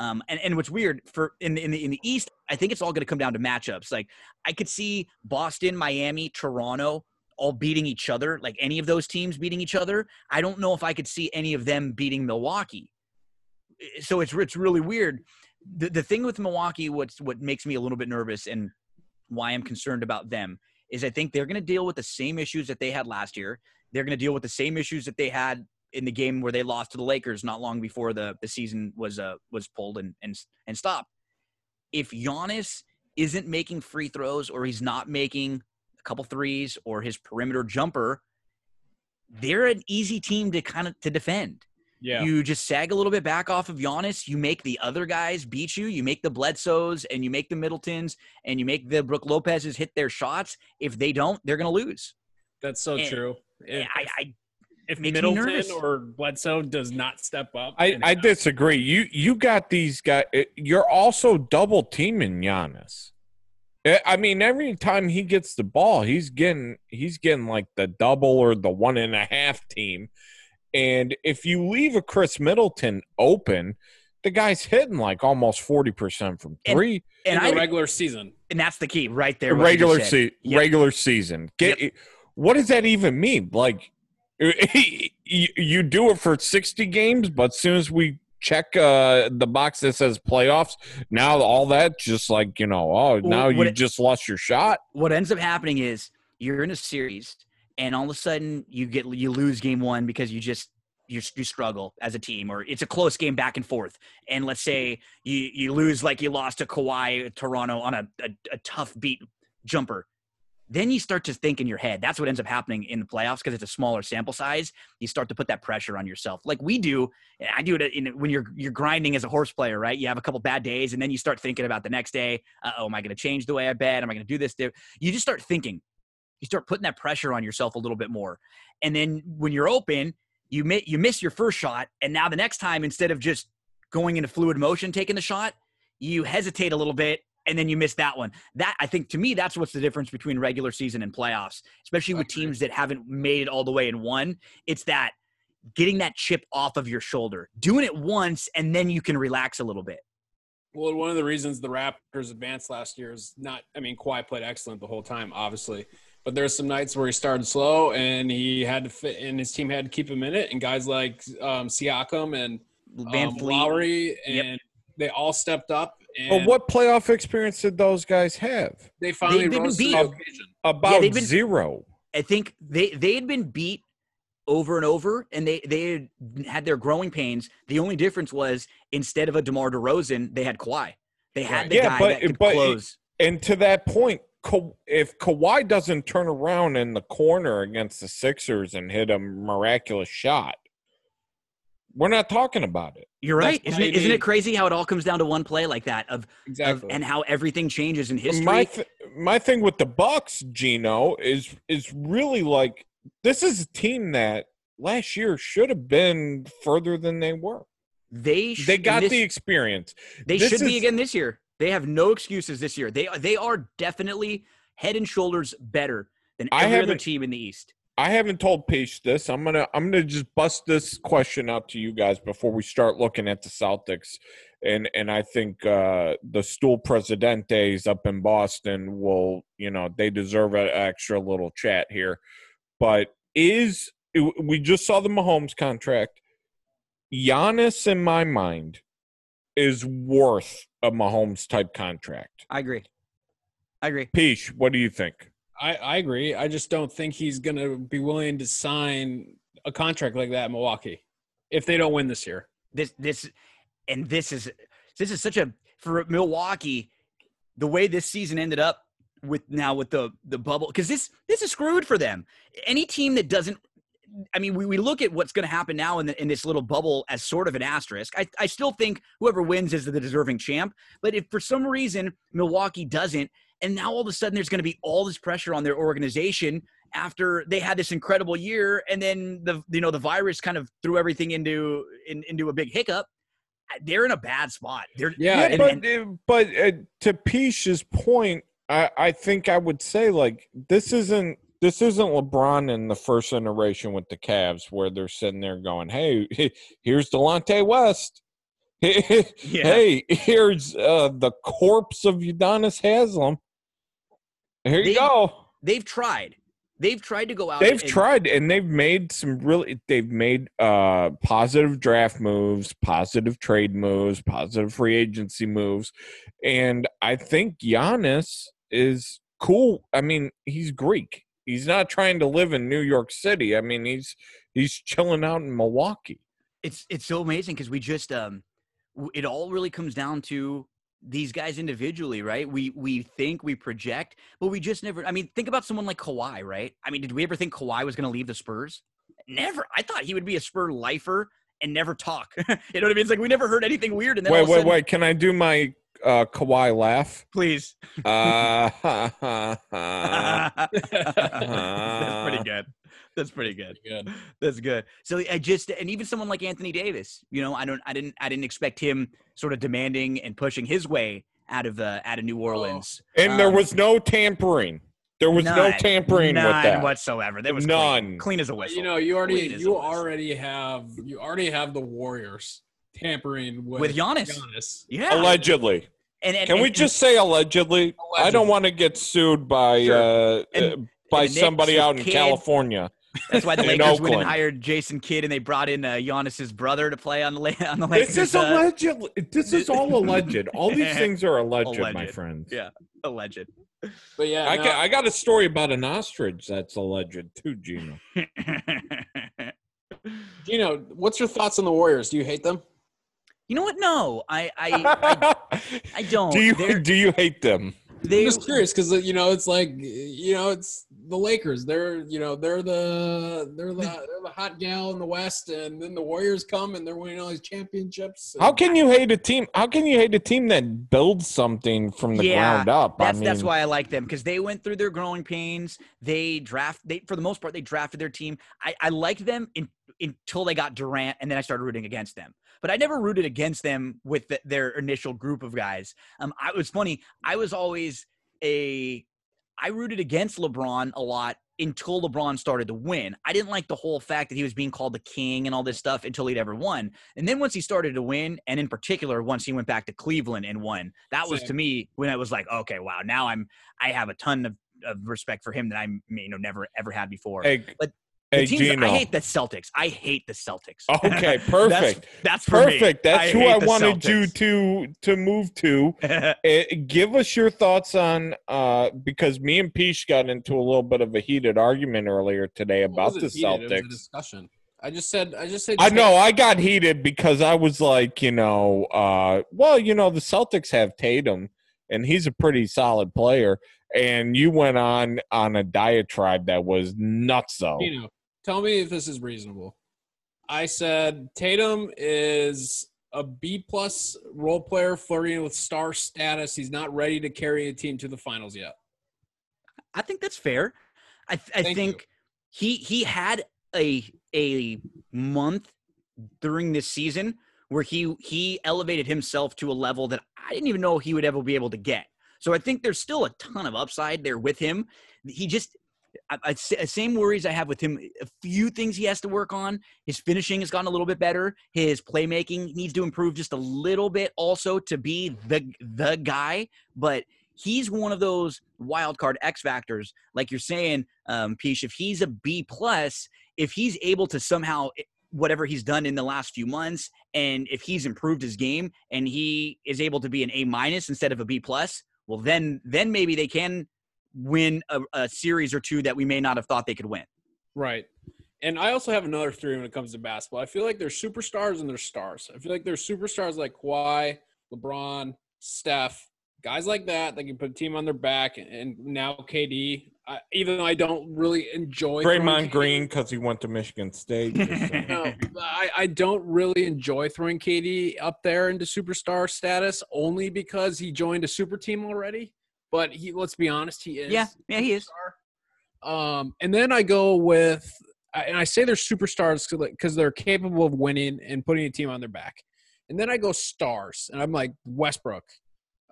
Um, and, and what's weird for in the, in the in the East, I think it's all going to come down to matchups. Like I could see Boston, Miami, Toronto all beating each other. Like any of those teams beating each other. I don't know if I could see any of them beating Milwaukee. So it's it's really weird. The the thing with Milwaukee, what's what makes me a little bit nervous and why I'm concerned about them is I think they're going to deal with the same issues that they had last year. They're going to deal with the same issues that they had in the game where they lost to the Lakers not long before the, the season was uh, was pulled and, and and stopped. If Giannis isn't making free throws or he's not making a couple threes or his perimeter jumper, they're an easy team to kind of to defend. yeah. You just sag a little bit back off of Giannis. You make the other guys beat you. You make the Bledsoes and you make the Middletons and you make the Brook Lopez's hit their shots. If they don't, they're going to lose. That's so and- true. If, I, I, if Middleton or Bledsoe does not step up, I, I have- disagree. You you got these guys. Eh, you're also double teaming Giannis. I- I mean, every time he gets the ball, he's getting he's getting like the double or the one and a half team. And if you leave a Khris Middleton open, the guy's hitting like almost forty percent from And- three. in and the I, regular season. and that's the key right there. what you regular said. se- Yep. regular season. Get what does that even mean? Like you, do it for 60 games, but as soon as we check uh the box that says playoffs, now all that just like, you know, oh, now what you it- just lost your shot. what ends up happening is you're in a series and all of a sudden you get you lose game one because you just you, you struggle as a team or it's a close game back and forth and let's say you you lose like you lost to Kawhi Toronto on a, a, a tough beat jumper then you start to think in your head that's what ends up happening in the playoffs because it's a smaller sample size you start to put that pressure on yourself. Like we do i do it in, when you're you're grinding as a horse player right? You have a couple bad days and then you start thinking about the next day oh am i going to change the way i bet? Am i going to do this? You just start thinking. You start putting that pressure on yourself a little bit more. And then when you're open you mi- you miss your first shot and now the next time instead of just going into fluid motion taking the shot you hesitate a little bit and then you miss that one that i think to me that's what's the difference between regular season and playoffs especially with teams that haven't made it all the way in one it's that getting that chip off of your shoulder doing it once and then you can relax a little bit Well, one of the reasons the Raptors advanced last year is not. I mean, Kawhi played excellent the whole time, obviously, but there's some nights where he started slow and he had to fit, and his team had to keep him in it. And guys like um, Siakam and van um, fleet Lowry, Yep. and they all stepped up. And But what playoff experience did those guys have? they finally they've been rose to beat. the occasion. About they've been- zero. I think they they had been beat over and over, and they they had, had their growing pains. The only difference was instead of a Demar Derozan, they had Kawhi. They had Right. the Yeah, guy but- that could but- close. And to that point, Ka- if Kawhi doesn't turn around in the corner against the Sixers and hit a miraculous shot, we're not talking about it. You're right, isn't it? Isn't it crazy how it all comes down to one play like that of, of Exactly. and how everything changes in history? My th- my thing with the Bucks, Gino, is is really like this is a team that last year should have been further than they were. they sh- They got this- the experience. They this should be again this year. They have no excuses this year. They they are definitely head and shoulders better than every other team in the East. I haven't told Paige this. I'm gonna I'm gonna just bust this question out to you guys before we start looking at the Celtics, and and I think uh, the Stool Presidentes up in Boston will you know they deserve an extra little chat here, but is we just saw the Mahomes contract. Giannis, in my mind, is worth a Mahomes type contract. I agree. I agree. Peach, what do you think? I, I agree. I just don't think he's going to be willing to sign a contract like that in Milwaukee if they don't win this year. This this and this is this is such a for Milwaukee the way this season ended up with now with the the bubble because this this is screwed for them. Any team that doesn't I mean, we, we look at what's going to happen now in, the, in this little bubble as sort of an asterisk. I, I still think whoever wins is the deserving champ. But if for some reason Milwaukee doesn't, and now all of a sudden there's going to be all this pressure on their organization after they had this incredible year, and then the you know the virus kind of threw everything into in, into a big hiccup. They're in a bad spot. They're yeah, and, but and, but uh, to Peach's point, I I think I would say like this isn't this isn't LeBron in the first iteration with the Cavs where they're sitting there going, "Hey, here's Delonte West." yeah. Hey, here's uh, the corpse of Udonis Haslam. Here you go. They've tried. They've tried to go out. They've and, tried, and they've made some really. They've made uh, positive draft moves, positive trade moves, positive free agency moves, and I think Giannis is cool. I mean, he's Greek. He's not trying to live in New York City. I mean, he's he's chilling out in Milwaukee. It's it's so amazing because we just um, it all really comes down to these guys individually, right? We we think we project, but we just never. I mean, think about someone like Kawhi, right? I mean, did we ever think Kawhi was going to leave the Spurs? Never. I thought he would be a Spur lifer and never talk. you know what I mean? It's like we never heard anything weird. And then wait, wait, sudden, wait. Can I do my uh, Kawhi laugh? Please. Uh, That's pretty good. That's pretty good. Good. That's good. So I just and even someone like Anthony Davis, you know, I don't, I didn't, I didn't expect him sort of demanding and pushing his way out of uh, out of New Orleans. and there Um, was no tampering. There was no tampering none with that. whatsoever. There was None. clean, clean as a whistle. You know, you already Clean you already have you already have the Warriors tampering with, With Giannis. Giannis. yeah. Allegedly. And, and, Can we and- just say allegedly? I don't want to get sued by Sure. uh, And- uh, by and somebody Knicks out in Kidd. California. That's why the Lakers went and Oakland. hired Jason Kidd, and they brought in uh, Giannis's brother to play on the La- on the This is uh, allegedly. This is all alleged. All these things are alleged, my Alleged. friends. Yeah. alleged. But yeah, I, no, got, I got a story about an ostrich that's alleged too, Gino. Gino, what's your thoughts on the Warriors? Do you hate them? you know what? No, I I, I, I don't. do you They're- do you hate them? they, I'm just curious because you know it's like you know it's the Lakers. They're you know they're the they're the they're the hot gal in the West, and then the Warriors come and they're winning all these championships. How can you hate a team? How can you hate a team that builds something from the Yeah, ground up? That's I mean, that's why I like them because they went through their growing pains. They draft they for the most part they drafted their team. I, I liked them in, until they got Durant, and then I started rooting against them. But I never rooted against them with the, their initial group of guys. Um, I it was funny. I was always a I rooted against LeBron a lot until LeBron started to win. I didn't like the whole fact that he was being called the king and all this stuff until he'd ever won. And then once he started to win, and in particular once he went back to Cleveland and won, that was Same. to me when I was like, okay, wow, now I'm I have a ton of, of respect for him that I you know never ever had before. Hey, But hey teams, Gino. I hate the Celtics. I hate the Celtics. Okay, that's, perfect. that's for me. Perfect. That's who I the wanted you to to move to. Uh, give us your thoughts on uh because me and Peach got into a little bit of a heated argument earlier today about the wasn't heated, It was a Celtics. discussion. I just said I just said I know I got heated because I was like, you know, uh well, you know, the Celtics have Tatum and he's a pretty solid player and you went on on a diatribe that was nuts though. Gino, tell me if this is reasonable. I said Tatum is a B plus role player flirting with star status. He's not ready to carry a team to the finals yet. I think that's fair. I, th- I think he he had a a month during this season where he he elevated himself to a level that I didn't even know he would ever be able to get. So I think there's still a ton of upside there with him. He just I, I, same worries I have with him. A few things he has to work on. His finishing has gotten a little bit better. His playmaking needs to improve just a little bit, also to be the the guy. But he's one of those wild card X factors, like you're saying, um, Pish. If he's a B plus, if he's able to somehow eh, whatever he's done in the last few months, and if he's improved his game and he is able to be an A minus instead of a B plus, well then then maybe they can win a, a series or two that we may not have thought they could win. Right. And I also have another theory when it comes to basketball. I feel like there's superstars and there's stars. I feel like there's superstars like Kawhi, LeBron, Steph, guys like that that can put a team on their back, and now KD. I, even though I don't really enjoy Draymond Green because he went to Michigan State. no, I, I don't really enjoy throwing KD up there into superstar status only because he joined a super team already but he let's be honest, he is. Yeah, yeah, he is. Um, and then I go with, and I say they're superstars because they're capable of winning and putting a team on their back. And then I go stars, and I'm like Westbrook,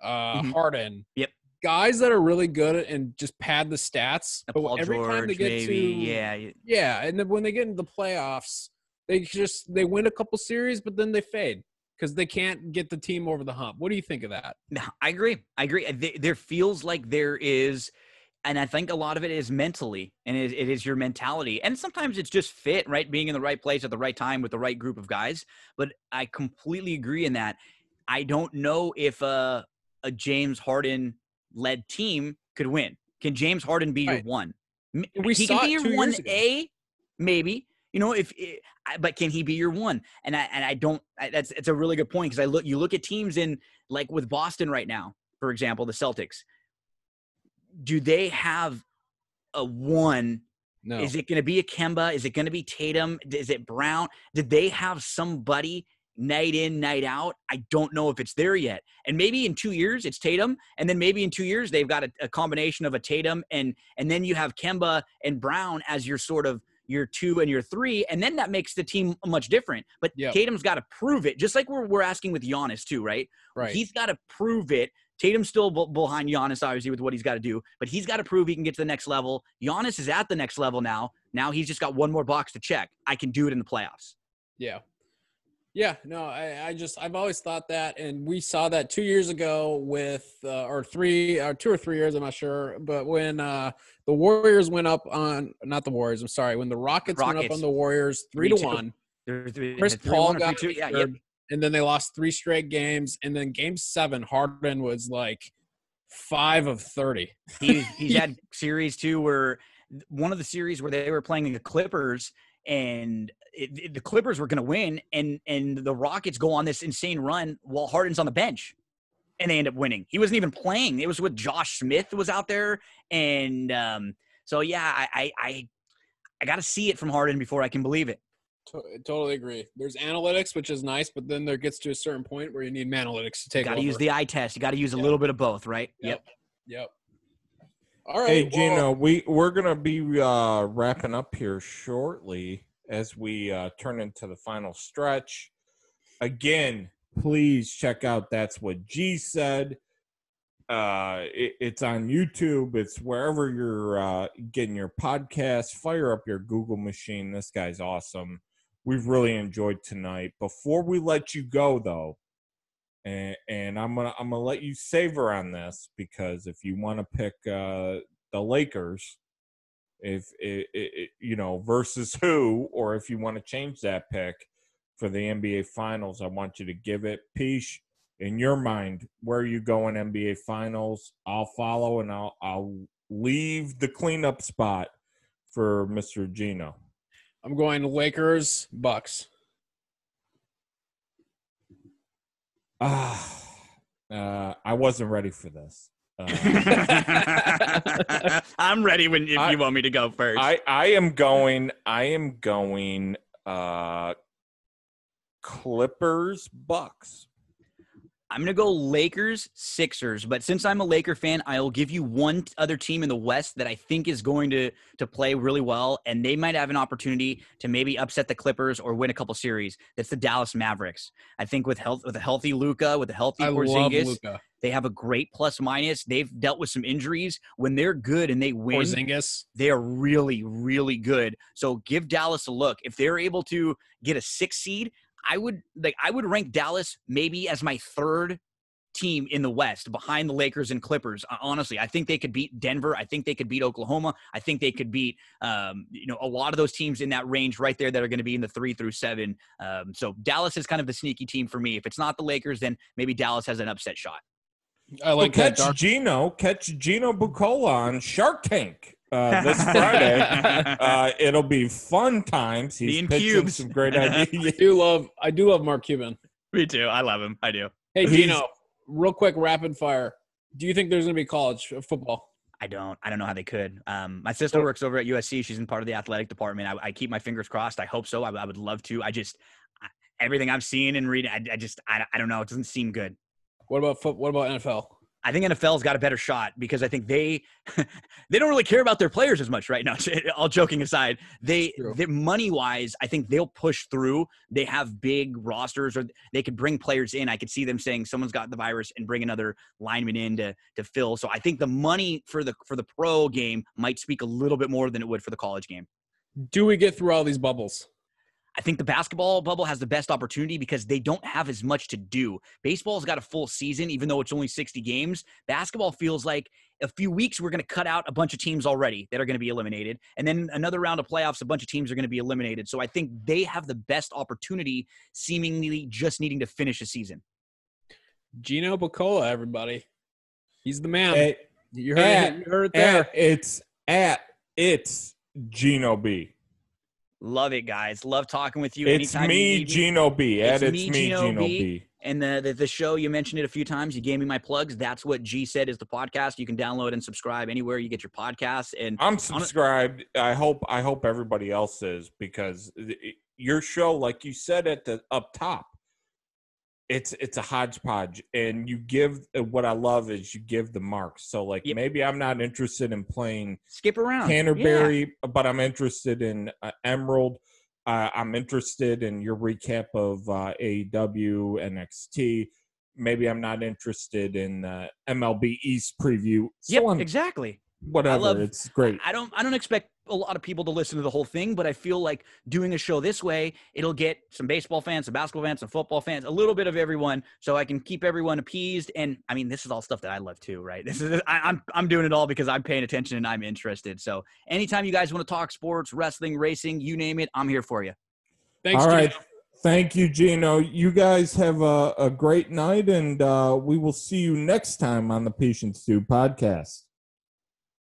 uh, mm-hmm. Harden. Yep. Guys that are really good and just pad the stats. but Paul every George, time they get maybe. to yeah, yeah, and then when they get into the playoffs, they just they win a couple series, but then they fade because they can't get the team over the hump. What do you think of that? No, I agree. I agree. There feels like there is, and I think a lot of it is mentally, and it is your mentality, and sometimes it's just fit, right? Being in the right place at the right time with the right group of guys. But I completely agree in that. I don't know if a, a James Harden led team could win. Can James Harden be right. your one? We he can be your one A, maybe. You know, if it, but can he be your one? And I and I don't. I, that's it's a really good point because I look. You look at teams in like with Boston right now, for example, the Celtics. Do they have a one? No. Is it going to be a Kemba? Is it going to be Tatum? Is it Brown? Did they have somebody night in, night out? I don't know if it's there yet. And maybe in two years it's Tatum, and then maybe in two years they've got a, a combination of a Tatum and and then you have Kemba and Brown as your sort of your two and your three, and then that makes the team much different. But yep. Tatum's got to prove it, just like we're, we're asking with Giannis too, right? Right. He's got to prove it. Tatum's still behind Giannis, obviously, with what he's got to do, but he's got to prove he can get to the next level. Giannis is at the next level now. Now he's just got one more box to check. I can do it in the playoffs. Yeah. Yeah, no, I, I just I've always thought that, and we saw that two years ago with uh, or three or two or three years, I'm not sure, but when uh, the Warriors went up on not the Warriors, I'm sorry, when the Rockets, Rockets. went up on the Warriors three, three to two. one, Chris Paul got two, yeah, yep. and then they lost three straight games, and then Game Seven, Harden was like five of thirty. He he's had series too where one of the series where they were playing the Clippers and it, it, the Clippers were going to win, and and the Rockets go on this insane run while Harden's on the bench, and they end up winning. He wasn't even playing. It was with Josh Smith was out there, and um, so yeah, I I I, I got to see it from Harden before I can believe it. Totally agree. There's analytics, which is nice, but then there gets to a certain point where you need analytics to take. Got to use the eye test. You got to use a yep. little bit of both, right? Yep. Yep. yep. All right. Hey, Gino, well, we we're gonna be uh, wrapping up here shortly as we uh, turn into the final stretch. Again, please check out that's what G said. Uh, it, it's on YouTube. It's wherever you're uh, getting your podcast. Fire up your Google machine. This guy's awesome. We've really enjoyed tonight. Before we let you go, though, and, and I'm gonna I'm gonna let you savor on this because if you want to pick uh, the Lakers, if it, it, you know versus who, or if you want to change that pick for the NBA Finals, I want you to give it. Peace in your mind, where are you going NBA Finals? I'll follow and I'll I'll leave the cleanup spot for Mr. Gino. I'm going Lakers, Bucks. Ah, uh, I wasn't ready for this. Uh, I'm ready when if I, you want me to go first. I I am going. I am going. Uh, Clippers, Bucks. I'm going to go Lakers, Sixers. But since I'm a Laker fan, I'll give you one other team in the West that I think is going to to play really well, and they might have an opportunity to maybe upset the Clippers or win a couple series. That's the Dallas Mavericks. I think with health with a healthy Luka, with a healthy I Porzingis, They have a great plus minus. They've dealt with some injuries. When they're good and they win, Porzingis. they are really, really good. So give Dallas a look. If they're able to get a six seed, I would like I would rank Dallas maybe as my third team in the West behind the Lakers and Clippers. Uh, Honestly, I think they could beat Denver. I think they could beat Oklahoma. I think they could beat um, you know a lot of those teams in that range right there that are going to be in the three through seven. Um, so Dallas is kind of the sneaky team for me. If it's not the Lakers, then maybe Dallas has an upset shot. I like well, that catch dark. Gino, catch Gino Buccola on Shark Tank uh, this Friday. uh, it'll be fun times. He's Being pitching cubes. some great ideas. I do love I do love Mark Cuban. me too. I love him. I do. Hey He's- Gino, real quick, rapid fire. Do you think there's gonna be college football? I don't. I don't know how they could. Um, my sister works over at USC. She's in part of the athletic department. I, I keep my fingers crossed. I hope so. I, I would love to. I just I, everything I'm seeing and reading. I, I just I, I don't know. It doesn't seem good. What about foot? What about NFL? I think NFL's got a better shot because I think they they don't really care about their players as much right now. All joking aside, they money wise, I think they'll push through. They have big rosters, or they could bring players in. I could see them saying someone's got the virus and bring another lineman in to to fill. So I think the money for the for the pro game might speak a little bit more than it would for the college game. Do we get through all these bubbles? I think the basketball bubble has the best opportunity because they don't have as much to do. Baseball's got a full season, even though it's only 60 games. Basketball feels like a few weeks we're going to cut out a bunch of teams already that are going to be eliminated. And then another round of playoffs, a bunch of teams are going to be eliminated. So I think they have the best opportunity, seemingly just needing to finish a season. Gino Buccola, everybody. He's the man. At, you heard at- it. You heard it there. at, it's at it's Gino B. Love it, guys. Love talking with you. It's Anytime me, need Gino B. It's it's, me, Gino Gino, B. B. And the, the the show you mentioned it a few times. You gave me my plugs. That's what G said is the podcast. You can download and subscribe anywhere you get your podcasts. And I'm subscribed. I hope I hope everybody else is because your show, like you said at the up top, it's it's a hodgepodge, and you give uh, what I love is you give the marks. So like Yep. maybe I'm not interested in playing skip around. Yeah. Canterbury, but I'm interested in uh, Emerald. Uh, I'm interested in your recap of uh, AEW, NXT. Maybe I'm not interested in uh, MLB East preview. So Yep, I'm- exactly. whatever. love- it's great. I don't I don't expect a lot of people to listen to the whole thing, but I feel like doing a show this way, it'll get some baseball fans, some basketball fans, some football fans, a little bit of everyone, so I can keep everyone appeased. And I mean, this is all stuff that I love too, right? This is I, I'm I'm doing it all because I'm paying attention and I'm interested. So anytime you guys want to talk sports, wrestling, racing, you name it, I'm here for you. Thanks, All right. Gino. Thank you, Gino. You guys have a, a great night, and uh, we will see you next time on the Patient Stew podcast.